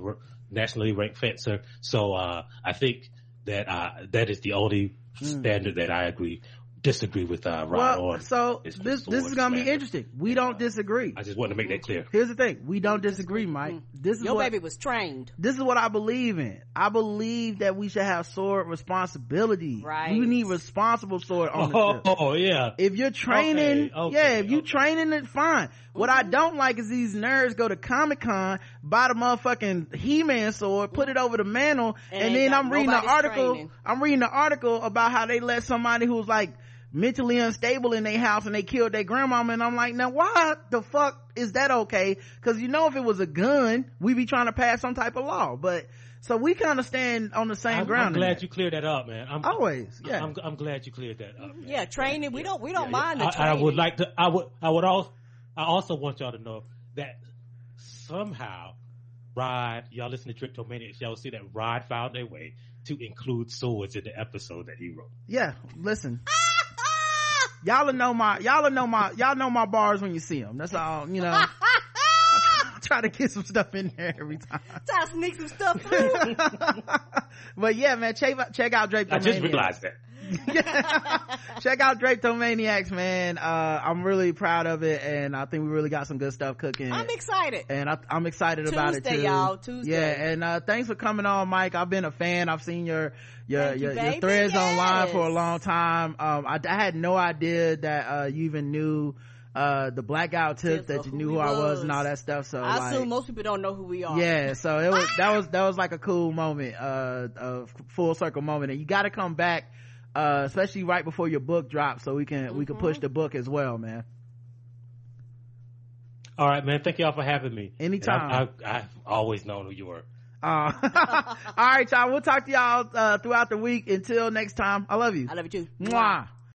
Speaker 4: nationally ranked fencer. So, uh, I think that, uh, that is the only standard that I agree, disagree with, uh, Rod
Speaker 2: Well,
Speaker 4: on.
Speaker 2: so this this is gonna be interesting. We don't disagree.
Speaker 4: I just want to make that clear.
Speaker 2: Here's the thing: we don't disagree, Mike. This is
Speaker 3: Your
Speaker 2: what
Speaker 3: baby was trained.
Speaker 2: this is what I believe in. I believe that we should have sword responsibility.
Speaker 3: Right.
Speaker 2: We need responsible sword on the
Speaker 4: Oh,
Speaker 2: ship.
Speaker 4: oh, yeah.
Speaker 2: If you're training,
Speaker 4: Okay, okay,
Speaker 2: yeah, if you
Speaker 4: okay.
Speaker 2: training it, fine. What I don't like is these nerds go to Comic Con, buy the motherfucking He-Man sword, put it over the mantle,
Speaker 3: And
Speaker 2: and, then I'm reading the article.
Speaker 3: training.
Speaker 2: I'm reading the article about how they let somebody who's like mentally unstable in their house and they killed their grandmama, and I'm like, now why the fuck is that okay? Because you know, if it was a gun, we'd be trying to pass some type of law, but so we kind of stand on the same
Speaker 4: I'm,
Speaker 2: ground.
Speaker 4: I'm glad you cleared that up, man. I'm,
Speaker 2: always, yeah.
Speaker 4: I'm, I'm glad you cleared that up. Man.
Speaker 3: Yeah, training. We don't. We don't
Speaker 4: Yeah,
Speaker 3: mind
Speaker 4: yeah.
Speaker 3: the
Speaker 4: I, I would like to. I would. I would also. I also want y'all to know that somehow, Rod, y'all listen to Drapetomaniax, y'all will see that Rod found a way to include swords in the episode that he wrote.
Speaker 2: yeah listen ah! Y'all know my y'all know my y'all know my bars when you see them that's all you know I try to get some stuff in there every time
Speaker 3: Try to sneak some stuff through.
Speaker 2: but yeah man check check out Drake
Speaker 4: I just realized that.
Speaker 2: check out Drapetomaniax man uh i'm really proud of it and i think we really got some good stuff cooking
Speaker 3: I'm excited.
Speaker 2: and I, I'm excited about it
Speaker 3: Tuesday,
Speaker 2: too.
Speaker 3: y'all, Tuesday.
Speaker 2: Yeah, and uh, thanks for coming on, Mike. I've been a fan. I've seen your your
Speaker 3: you,
Speaker 2: your, threads online for a long time. Um, I, I had no idea that uh, you even knew uh, the blackout tip that you
Speaker 3: who
Speaker 2: knew who I was
Speaker 3: was.
Speaker 2: and all that stuff. So
Speaker 3: I
Speaker 2: like,
Speaker 3: assume most people don't know who we are.
Speaker 2: yeah, so it was that was that was like a cool moment, uh, a full circle moment, and you got to come back, uh, especially right before your book drops, so we can we can
Speaker 3: Mm-hmm.
Speaker 2: push the book as well, man.
Speaker 4: All right, man. Thank y'all for having me.
Speaker 2: Anytime.
Speaker 4: I, I, I've always known who you were.
Speaker 2: Uh, all right, y'all. We'll talk to y'all uh, throughout the week. Until next time, I love you.
Speaker 3: I love you too.
Speaker 2: Mwah.